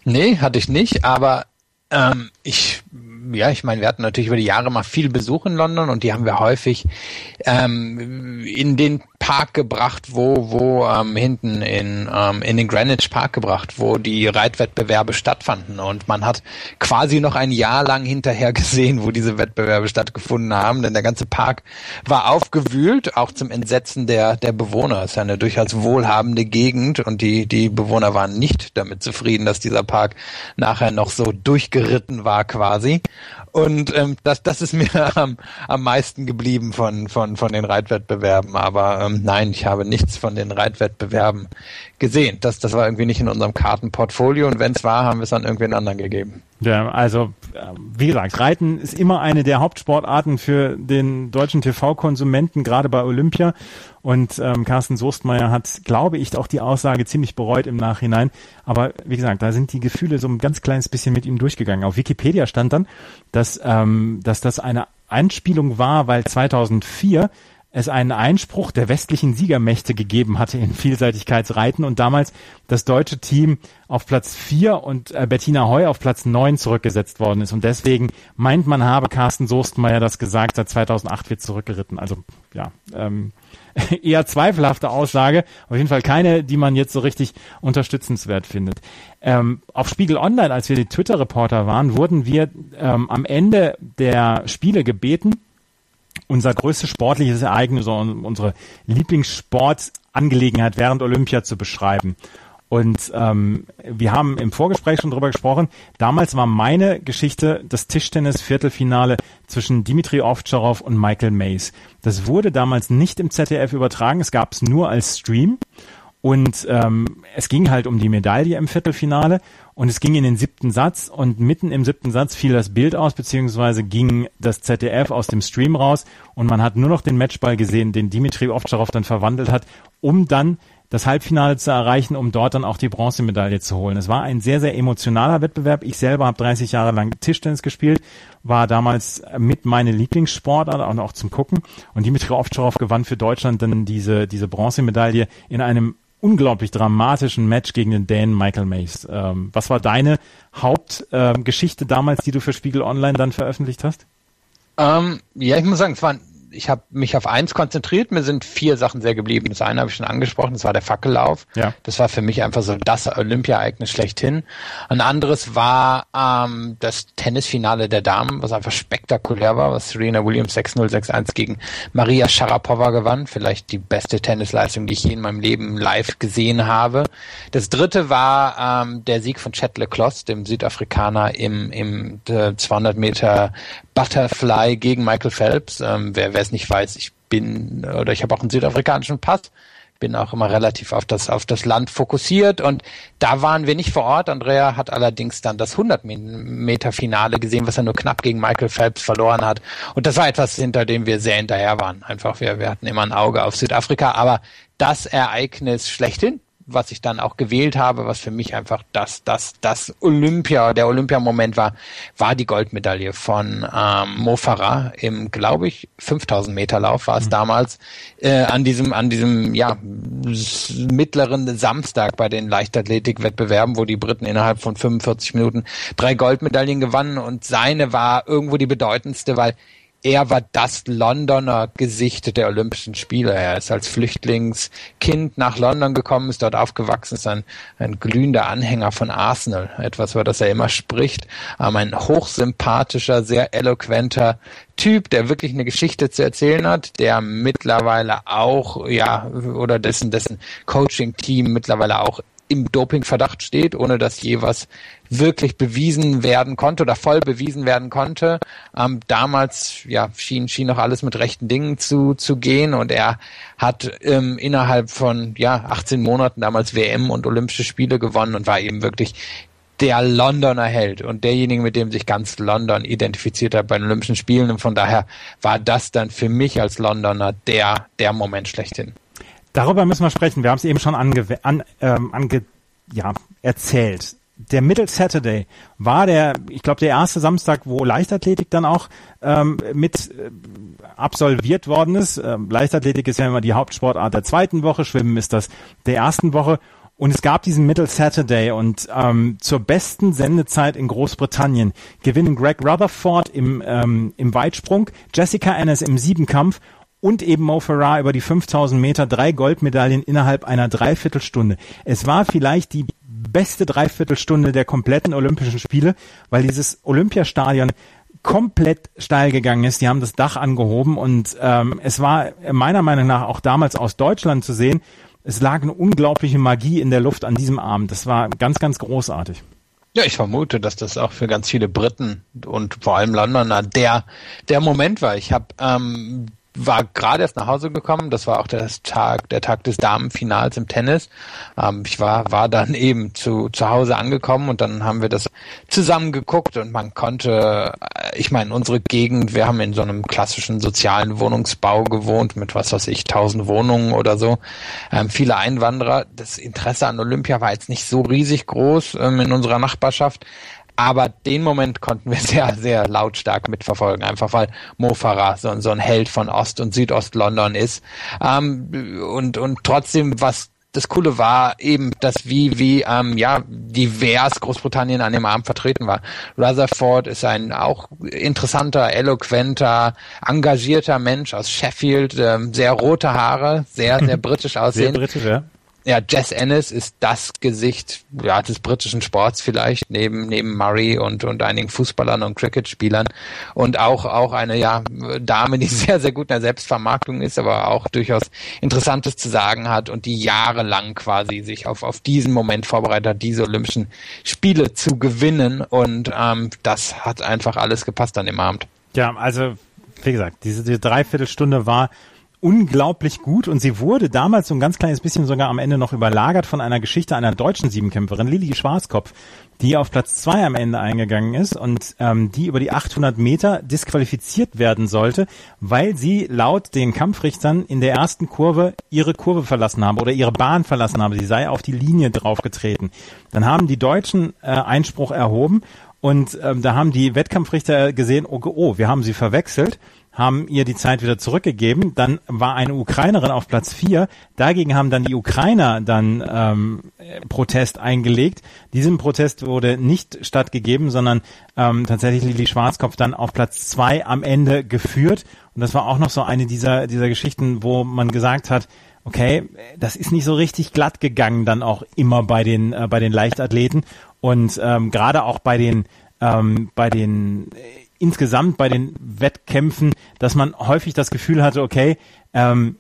Nee, hatte ich nicht, aber ähm, ich ja, ich meine, wir hatten natürlich über die Jahre mal viel Besuch in London und die haben wir häufig ähm, in den Park gebracht, wo, wo ähm, hinten in, ähm, in den Greenwich Park gebracht, wo die Reitwettbewerbe stattfanden. Und man hat quasi noch ein Jahr lang hinterher gesehen, wo diese Wettbewerbe stattgefunden haben, denn der ganze Park war aufgewühlt, auch zum Entsetzen der, der Bewohner. Es ist ja eine durchaus wohlhabende Gegend und die, die Bewohner waren nicht damit zufrieden, dass dieser Park nachher noch so durchgeritten war quasi. Und ähm, das, das ist mir [LAUGHS] am, am meisten geblieben von, von, von den Reitwettbewerben. Aber ähm, nein, ich habe nichts von den Reitwettbewerben gesehen. Das, das war irgendwie nicht in unserem Kartenportfolio und wenn es war, haben wir es an irgendwen anderen gegeben. Ja, also äh, wie gesagt, Reiten ist immer eine der Hauptsportarten für den deutschen TV-Konsumenten, gerade bei Olympia. Und ähm, Carsten Soestmeier hat, glaube ich, auch die Aussage ziemlich bereut im Nachhinein. Aber wie gesagt, da sind die Gefühle so ein ganz kleines bisschen mit ihm durchgegangen. Auf Wikipedia stand dann, dass, ähm, dass das eine Einspielung war, weil 2004 es einen Einspruch der westlichen Siegermächte gegeben hatte in Vielseitigkeitsreiten und damals das deutsche Team auf Platz 4 und äh, Bettina Heu auf Platz 9 zurückgesetzt worden ist. Und deswegen meint man, habe Carsten Soestmeier das gesagt, seit 2008 wird zurückgeritten. Also ja, ähm, [LAUGHS] eher zweifelhafte Aussage, auf jeden Fall keine, die man jetzt so richtig unterstützenswert findet. Ähm, auf Spiegel Online, als wir die Twitter-Reporter waren, wurden wir ähm, am Ende der Spiele gebeten, unser größtes sportliches Ereignis, unsere Lieblingssportangelegenheit während Olympia zu beschreiben. Und ähm, wir haben im Vorgespräch schon drüber gesprochen. Damals war meine Geschichte das Tischtennis-Viertelfinale zwischen Dimitri Ovtcharov und Michael Mays. Das wurde damals nicht im ZDF übertragen. Es gab es nur als Stream. Und ähm, es ging halt um die Medaille im Viertelfinale und es ging in den siebten Satz und mitten im siebten Satz fiel das Bild aus, beziehungsweise ging das ZDF aus dem Stream raus und man hat nur noch den Matchball gesehen, den Dimitri Ovtcharov dann verwandelt hat, um dann das Halbfinale zu erreichen, um dort dann auch die Bronzemedaille zu holen. Es war ein sehr, sehr emotionaler Wettbewerb. Ich selber habe 30 Jahre lang Tischtennis gespielt, war damals mit meine Lieblingssportart und auch zum Gucken. Und Dimitri Ovtcharov gewann für Deutschland dann diese, diese Bronzemedaille in einem unglaublich dramatischen Match gegen den Dänen Michael Mays. Ähm, was war deine Hauptgeschichte ähm, damals, die du für Spiegel Online dann veröffentlicht hast? Ähm, ja, ich muss sagen, es waren ich habe mich auf eins konzentriert. Mir sind vier Sachen sehr geblieben. Das eine habe ich schon angesprochen, das war der Fackellauf. Ja. Das war für mich einfach so das Olympia-Ereignis schlechthin. Ein anderes war ähm, das Tennisfinale der Damen, was einfach spektakulär war, was Serena Williams 6-0, 6-1 gegen Maria Sharapova gewann. Vielleicht die beste Tennisleistung, die ich je in meinem Leben live gesehen habe. Das dritte war ähm, der Sieg von Chet Leclos, dem Südafrikaner im, im äh, 200 Meter Butterfly gegen Michael Phelps. Ähm, wer wer es nicht weiß, ich bin oder ich habe auch einen südafrikanischen Pass, bin auch immer relativ auf das auf das Land fokussiert und da waren wir nicht vor Ort. Andrea hat allerdings dann das 100 Meter Finale gesehen, was er nur knapp gegen Michael Phelps verloren hat und das war etwas, hinter dem wir sehr hinterher waren. Einfach wir wir hatten immer ein Auge auf Südafrika, aber das Ereignis schlechthin was ich dann auch gewählt habe, was für mich einfach das, das, das Olympia, der Olympiamoment war, war die Goldmedaille von ähm, Mo Farah im, glaube ich, 5000 Meter Lauf war es mhm. damals, äh, an diesem, an diesem, ja, mittleren Samstag bei den Leichtathletikwettbewerben, wo die Briten innerhalb von 45 Minuten drei Goldmedaillen gewannen und seine war irgendwo die bedeutendste, weil er war das Londoner Gesicht der Olympischen Spiele. Er ist als Flüchtlingskind nach London gekommen, ist dort aufgewachsen, ist ein, ein glühender Anhänger von Arsenal. Etwas, über das er immer spricht. Ähm, ein hochsympathischer, sehr eloquenter Typ, der wirklich eine Geschichte zu erzählen hat, der mittlerweile auch, ja, oder dessen, dessen Coaching-Team mittlerweile auch im Dopingverdacht steht, ohne dass je was wirklich bewiesen werden konnte oder voll bewiesen werden konnte. Ähm, damals ja, schien, schien noch alles mit rechten Dingen zu, zu gehen und er hat ähm, innerhalb von ja, 18 Monaten damals WM und Olympische Spiele gewonnen und war eben wirklich der Londoner Held und derjenige, mit dem sich ganz London identifiziert hat bei den Olympischen Spielen und von daher war das dann für mich als Londoner der, der Moment schlechthin. Darüber müssen wir sprechen. Wir haben es eben schon ange an, ähm, ange ja, erzählt. Der Middle Saturday war der, ich glaube, der erste Samstag, wo Leichtathletik dann auch ähm, mit äh, absolviert worden ist. Ähm, Leichtathletik ist ja immer die Hauptsportart der zweiten Woche, Schwimmen ist das der ersten Woche. Und es gab diesen Middle Saturday und ähm, zur besten Sendezeit in Großbritannien gewinnen Greg Rutherford im, ähm, im Weitsprung, Jessica Ennis im Siebenkampf und eben Mo Farah über die 5000 Meter drei Goldmedaillen innerhalb einer Dreiviertelstunde. Es war vielleicht die beste Dreiviertelstunde der kompletten Olympischen Spiele, weil dieses Olympiastadion komplett steil gegangen ist. Die haben das Dach angehoben und ähm, es war meiner Meinung nach auch damals aus Deutschland zu sehen. Es lag eine unglaubliche Magie in der Luft an diesem Abend. Das war ganz, ganz großartig. Ja, ich vermute, dass das auch für ganz viele Briten und vor allem Londoner der der Moment war. Ich habe ähm, war gerade erst nach Hause gekommen. Das war auch der Tag, der Tag des Damenfinals im Tennis. Ähm, ich war, war dann [LAUGHS] eben zu, zu Hause angekommen und dann haben wir das zusammen geguckt und man konnte, äh, ich meine, unsere Gegend, wir haben in so einem klassischen sozialen Wohnungsbau gewohnt mit was weiß ich, tausend Wohnungen oder so. Ähm, viele Einwanderer. Das Interesse an Olympia war jetzt nicht so riesig groß ähm, in unserer Nachbarschaft. Aber den Moment konnten wir sehr, sehr lautstark mitverfolgen, einfach weil Mo Farah so, so ein Held von Ost- und Südost-London ist. Ähm, und, und trotzdem, was das Coole war eben, dass wie, wie, ähm, ja, divers Großbritannien an dem Abend vertreten war. Rutherford ist ein auch interessanter, eloquenter, engagierter Mensch aus Sheffield, ähm, sehr rote Haare, sehr, sehr [LAUGHS] britisch aussehen. Sehr britisch, ja ja, Jess Ennis ist das Gesicht ja, des britischen Sports vielleicht, neben, neben Murray und, und einigen Fußballern und Cricketspielern. Und auch, auch eine ja, Dame, die [LAUGHS] sehr, sehr gut in der Selbstvermarktung ist, aber auch durchaus Interessantes zu sagen hat und die jahrelang quasi sich auf, auf diesen Moment vorbereitet hat, diese Olympischen Spiele zu gewinnen. Und ähm, das hat einfach alles gepasst an dem Abend. Ja, also wie gesagt, diese, diese Dreiviertelstunde war unglaublich gut und sie wurde damals so ein ganz kleines bisschen sogar am Ende noch überlagert von einer Geschichte einer deutschen Siebenkämpferin, Lili Schwarzkopf, die auf Platz zwei am Ende eingegangen ist und ähm, die über die 800 Meter disqualifiziert werden sollte, weil sie laut den Kampfrichtern in der ersten Kurve ihre Kurve verlassen habe oder ihre Bahn verlassen habe. Sie sei auf die Linie draufgetreten. Dann haben die Deutschen äh, Einspruch erhoben und ähm, da haben die Wettkampfrichter gesehen, oh, oh, wir haben sie verwechselt haben ihr die Zeit wieder zurückgegeben. Dann war eine Ukrainerin auf Platz vier. Dagegen haben dann die Ukrainer dann ähm, Protest eingelegt. Diesem Protest wurde nicht stattgegeben, sondern ähm, tatsächlich Lili Schwarzkopf dann auf Platz zwei am Ende geführt. Und das war auch noch so eine dieser, dieser Geschichten, wo man gesagt hat, okay, das ist nicht so richtig glatt gegangen dann auch immer bei den, äh, bei den Leichtathleten. Und ähm, gerade auch bei den, ähm, bei den insgesamt bei den Wettkämpfen, dass man häufig das Gefühl hatte, okay, ähm,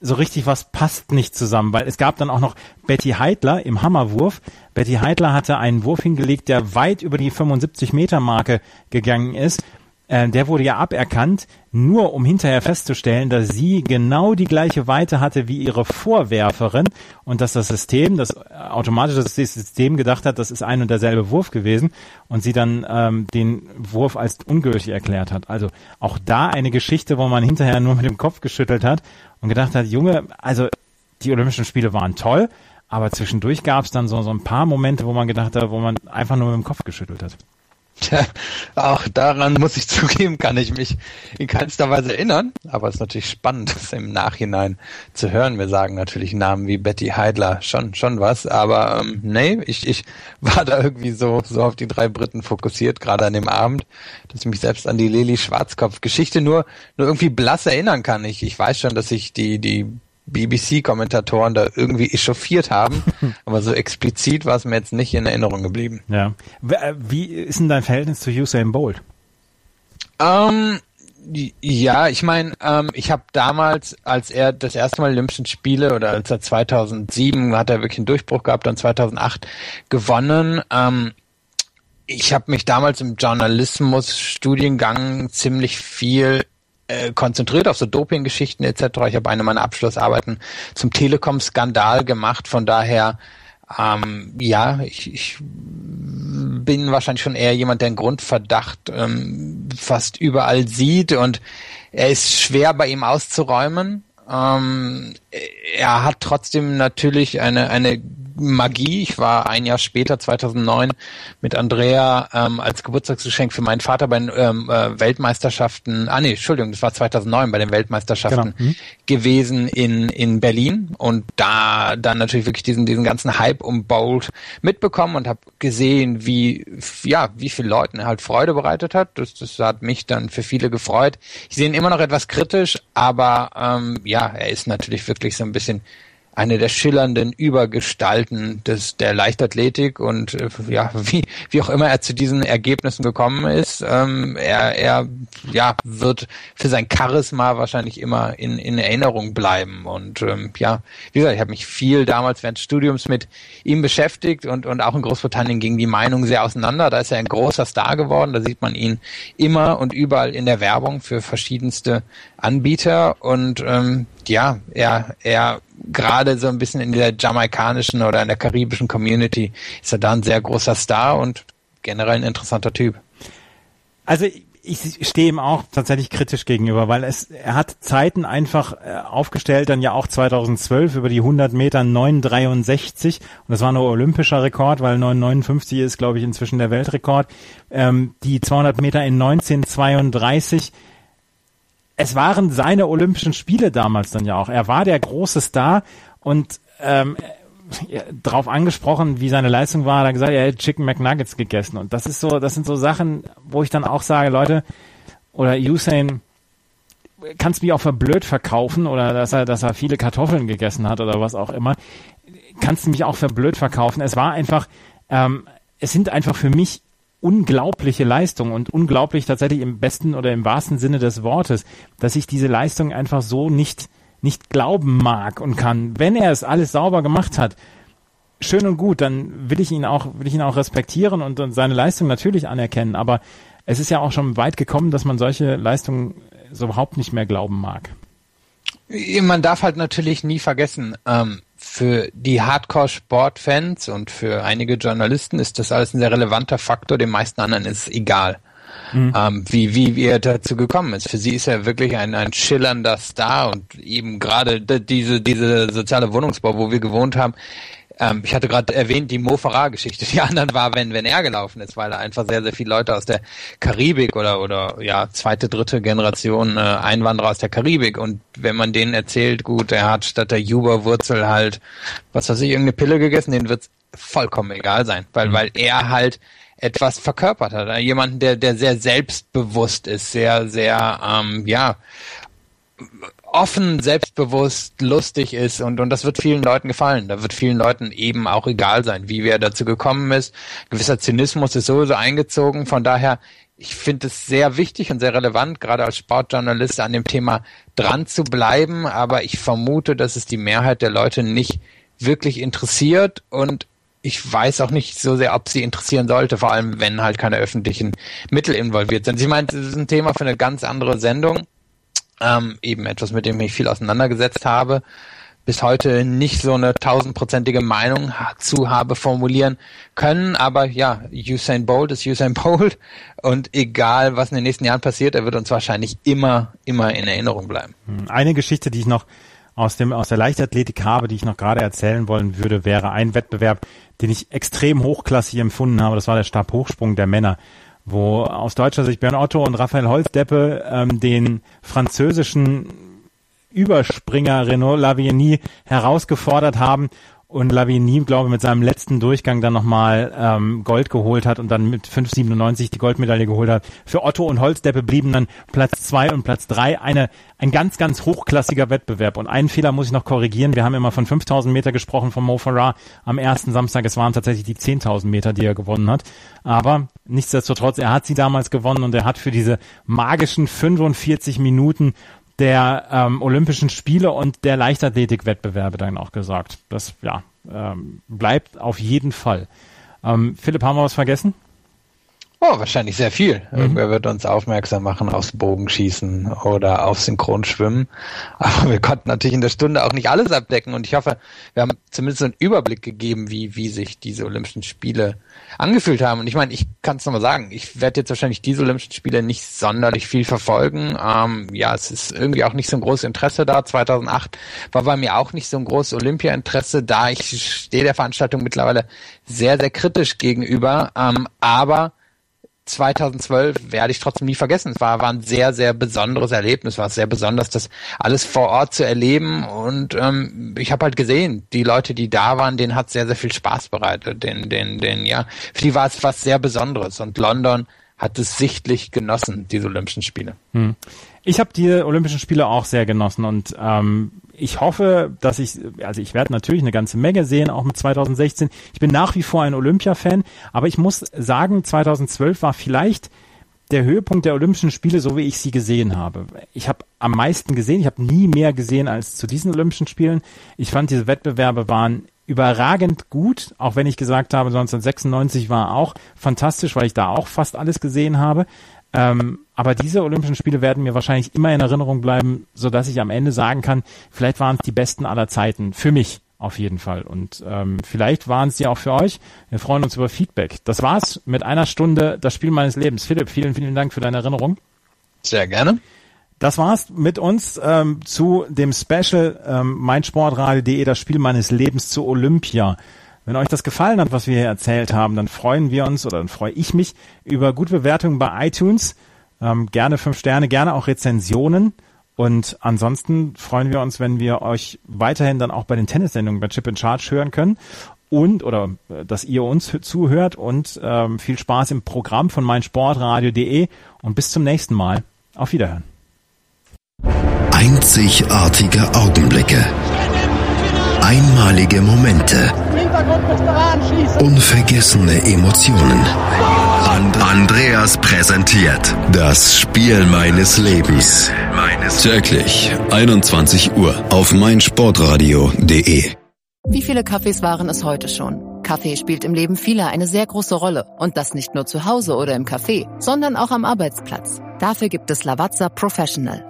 so richtig was passt nicht zusammen, weil es gab dann auch noch Betty Heidler im Hammerwurf. Betty Heidler hatte einen Wurf hingelegt, der weit über die 75 Meter Marke gegangen ist äh, der wurde ja aberkannt, nur um hinterher festzustellen, dass sie genau die gleiche Weite hatte wie ihre Vorwerferin und dass das System, das automatische System gedacht hat, das ist ein und derselbe Wurf gewesen und sie dann ähm, den Wurf als ungültig erklärt hat. Also auch da eine Geschichte, wo man hinterher nur mit dem Kopf geschüttelt hat und gedacht hat, Junge, also die Olympischen Spiele waren toll, aber zwischendurch gab es dann so, so ein paar Momente, wo man gedacht hat, wo man einfach nur mit dem Kopf geschüttelt hat. [LAUGHS] Auch daran muss ich zugeben, kann ich mich in keinster Weise erinnern. Aber es ist natürlich spannend, [LAUGHS] das im Nachhinein zu hören. Wir sagen natürlich Namen wie Betty Heidler schon, schon was. Aber ähm, nee, ich, ich [LAUGHS] war da irgendwie so, so auf die drei Briten fokussiert, gerade an dem Abend, dass ich mich selbst an die Lili Schwarzkopf-Geschichte nur, nur irgendwie blass erinnern kann. Ich, ich weiß schon, dass ich die, die BBC-Kommentatoren da irgendwie echauffiert haben, [LAUGHS] aber so explizit war es mir jetzt nicht in Erinnerung geblieben. Ja. Äh, wie ist denn dein Verhältnis zu Usain Bolt? Ähm, ja, ich meine, ähm, ich habe damals, als er das erste Mal Olympischen Spiele oder als er 2007 hat er wirklich einen Durchbruch gehabt, dann 2008 gewonnen. Ähm, ich habe mich damals im Journalismus-Studiengang ziemlich viel äh, konzentriert auf so Doping-Geschichten etc. Ich habe eine meiner Abschlussarbeiten zum Telekom-Skandal gemacht. Von daher, ähm, ja, ich, ich bin wahrscheinlich schon eher jemand, der einen Grundverdacht ähm, fast überall sieht und er ist schwer bei ihm auszuräumen. Ähm, er hat trotzdem natürlich eine, eine Magie. Ich war ein Jahr später, 2009, mit Andrea ähm, als Geburtstagsgeschenk für meinen Vater bei den ähm, äh, Weltmeisterschaften, ah nee, Entschuldigung, das war 2009 bei den Weltmeisterschaften genau. mhm. gewesen in, in Berlin und da dann natürlich wirklich diesen, diesen ganzen Hype um Bolt mitbekommen und habe gesehen, wie, ja, wie viel Leuten er halt Freude bereitet hat. Das, das hat mich dann für viele gefreut. Ich sehe ihn immer noch etwas kritisch, aber ähm, ja, er ist natürlich wirklich so ein bisschen eine der schillernden Übergestalten des, der Leichtathletik und äh, ja, wie, wie auch immer er zu diesen Ergebnissen gekommen ist, ähm, er, er ja, wird für sein Charisma wahrscheinlich immer in, in Erinnerung bleiben. Und ähm, ja, wie gesagt, ich habe mich viel damals während des Studiums mit ihm beschäftigt und, und auch in Großbritannien ging die Meinung sehr auseinander. Da ist er ein großer Star geworden, da sieht man ihn immer und überall in der Werbung für verschiedenste Anbieter und ähm, ja, er, er gerade so ein bisschen in der jamaikanischen oder in der karibischen Community ist er da ein sehr großer Star und generell ein interessanter Typ. Also ich stehe ihm auch tatsächlich kritisch gegenüber, weil es, er hat Zeiten einfach äh, aufgestellt, dann ja auch 2012 über die 100 Meter 9,63 und das war nur olympischer Rekord, weil 9,59 ist, glaube ich, inzwischen der Weltrekord. Ähm, die 200 Meter in 19,32 es waren seine Olympischen Spiele damals dann ja auch. Er war der große Star und ähm, drauf angesprochen, wie seine Leistung war, hat er gesagt, er hätte Chicken McNuggets gegessen. Und das ist so, das sind so Sachen, wo ich dann auch sage, Leute, oder Usain, kannst mich auch für blöd verkaufen oder dass er, dass er viele Kartoffeln gegessen hat oder was auch immer. Kannst du mich auch für blöd verkaufen. Es war einfach, ähm, es sind einfach für mich unglaubliche Leistung und unglaublich tatsächlich im besten oder im wahrsten Sinne des Wortes, dass ich diese Leistung einfach so nicht, nicht glauben mag und kann. Wenn er es alles sauber gemacht hat, schön und gut, dann will ich ihn auch, will ich ihn auch respektieren und, und seine Leistung natürlich anerkennen. Aber es ist ja auch schon weit gekommen, dass man solche Leistungen so überhaupt nicht mehr glauben mag. Man darf halt natürlich nie vergessen, ähm, für die Hardcore-Sportfans und für einige Journalisten ist das alles ein sehr relevanter Faktor. Den meisten anderen ist es egal, mhm. ähm, wie, wie, wie er dazu gekommen ist. Für sie ist er wirklich ein, ein schillernder Star und eben gerade diese, diese soziale Wohnungsbau, wo wir gewohnt haben, ähm, ich hatte gerade erwähnt, die Mo Farah-Geschichte. Die [LAUGHS] anderen war, wenn, wenn er gelaufen ist, weil er einfach sehr, sehr viele Leute aus der Karibik oder, oder ja, zweite, dritte Generation äh, Einwanderer aus der Karibik. Und wenn man denen erzählt, gut, er hat statt der Juba-Wurzel halt, was weiß ich, irgendeine Pille gegessen, denen wird's vollkommen egal sein. Weil, mhm. weil er halt etwas verkörpert hat. Jemanden, der, der sehr selbstbewusst ist, sehr, sehr, ähm, ja, offen, selbstbewusst, lustig ist und, und das wird vielen Leuten gefallen. Da wird vielen Leuten eben auch egal sein, wie wer dazu gekommen ist. gewisser Zynismus ist sowieso eingezogen. Von daher, ich finde es sehr wichtig und sehr relevant, gerade als Sportjournalist an dem Thema dran zu bleiben. Aber ich vermute, dass es die Mehrheit der Leute nicht wirklich interessiert und ich weiß auch nicht so sehr, ob sie interessieren sollte, vor allem wenn halt keine öffentlichen Mittel involviert sind. Ich meine, das ist ein Thema für eine ganz andere Sendung ähm, eben etwas, mit dem ich viel auseinandergesetzt habe, bis heute nicht so eine tausendprozentige Meinung zu habe formulieren können. Aber ja, Usain Bolt ist Usain [LAUGHS] Bolt und egal, was in den nächsten Jahren passiert, er wird uns wahrscheinlich immer, immer in Erinnerung bleiben. Hm, eine Geschichte, die ich noch aus dem aus der Leichtathletik habe, die ich noch gerade erzählen wollen würde, wäre ein Wettbewerb, den ich extrem hochklassig empfunden habe. Das war der Stabhochsprung der Männer wo aus deutscher Sicht Björn Otto und Raphael Holzdeppe ähm, den französischen Überspringer Renault Lavigny herausgefordert haben und Lavigny, glaube ich, mit seinem letzten Durchgang dann nochmal ähm, Gold geholt hat und dann mit 5,97 die Goldmedaille geholt hat. Für Otto und Holzdeppe blieben dann Platz zwei und Platz drei eine, ein ganz, ganz hochklassiger Wettbewerb. Und einen Fehler muss ich noch korrigieren. Wir haben immer von 5000 Meter gesprochen von Mo Farah am ersten Samstag. Es waren tatsächlich die 10.000 Meter, die er gewonnen hat. Aber nichtsdestotrotz, er hat sie damals gewonnen und er hat für diese magischen 45 Minuten der ähm, Olympischen Spiele und der Leichtathletikwettbewerbe dann auch gesagt. Das ja ähm, bleibt auf jeden Fall. Ähm, Philipp, haben wir was vergessen? Oh, wahrscheinlich sehr viel. Mhm. Irgendwer wird uns aufmerksam machen aufs Bogenschießen oder auf Synchronschwimmen. Aber wir konnten natürlich in der Stunde auch nicht alles abdecken und ich hoffe, wir haben zumindest einen Überblick gegeben, wie, wie sich diese Olympischen Spiele angefühlt haben. Und ich meine, ich kann es nochmal sagen, ich werde jetzt wahrscheinlich diese Olympischen Spiele nicht sonderlich viel verfolgen. Ähm, ja, es ist irgendwie auch nicht so ein großes Interesse da. 2008 war bei mir auch nicht so ein großes Olympia-Interesse da. Ich stehe der Veranstaltung mittlerweile sehr, sehr kritisch gegenüber. Ähm, aber 2012 werde ich trotzdem nie vergessen. Es war, war ein sehr, sehr besonderes Erlebnis. Es war sehr besonders, das alles vor Ort zu erleben. Und ähm, ich habe halt gesehen, die Leute, die da waren, denen hat sehr, sehr viel Spaß bereitet. Den, den, den, ja, für die war es was sehr Besonderes. Und London hat es sichtlich genossen, diese Olympischen Spiele. Hm. Ich habe die Olympischen Spiele auch sehr genossen und ähm, ich hoffe, dass ich, also ich werde natürlich eine ganze Menge sehen, auch mit 2016. Ich bin nach wie vor ein Olympia-Fan, aber ich muss sagen, 2012 war vielleicht der Höhepunkt der Olympischen Spiele, so wie ich sie gesehen habe. Ich habe am meisten gesehen, ich habe nie mehr gesehen als zu diesen Olympischen Spielen. Ich fand, diese Wettbewerbe waren überragend gut, auch wenn ich gesagt habe, 1996 war auch fantastisch, weil ich da auch fast alles gesehen habe. Ähm, aber diese Olympischen Spiele werden mir wahrscheinlich immer in Erinnerung bleiben, so dass ich am Ende sagen kann, vielleicht waren es die besten aller Zeiten für mich auf jeden Fall. Und ähm, vielleicht waren es ja auch für euch. Wir freuen uns über Feedback. Das war's mit einer Stunde das Spiel meines Lebens. Philipp, vielen, vielen Dank für deine Erinnerung. Sehr gerne. Das war's mit uns ähm, zu dem Special ähm, meinsportradio.de, das Spiel meines Lebens zu Olympia. Wenn euch das gefallen hat, was wir hier erzählt haben, dann freuen wir uns oder dann freue ich mich über gute Bewertungen bei iTunes. Ähm, gerne fünf Sterne, gerne auch Rezensionen. Und ansonsten freuen wir uns, wenn wir euch weiterhin dann auch bei den Tennissendungen bei Chip in Charge hören können und oder äh, dass ihr uns zuhört und ähm, viel Spaß im Programm von meinsportradio.de und bis zum nächsten Mal. Auf Wiederhören. Einzigartige Augenblicke. Einmalige Momente. Unvergessene Emotionen. And Andreas präsentiert das Spiel meines Lebens. Täglich 21 Uhr auf meinsportradio.de. Wie viele Kaffees waren es heute schon? Kaffee spielt im Leben vieler eine sehr große Rolle. Und das nicht nur zu Hause oder im Café, sondern auch am Arbeitsplatz. Dafür gibt es Lavazza Professional.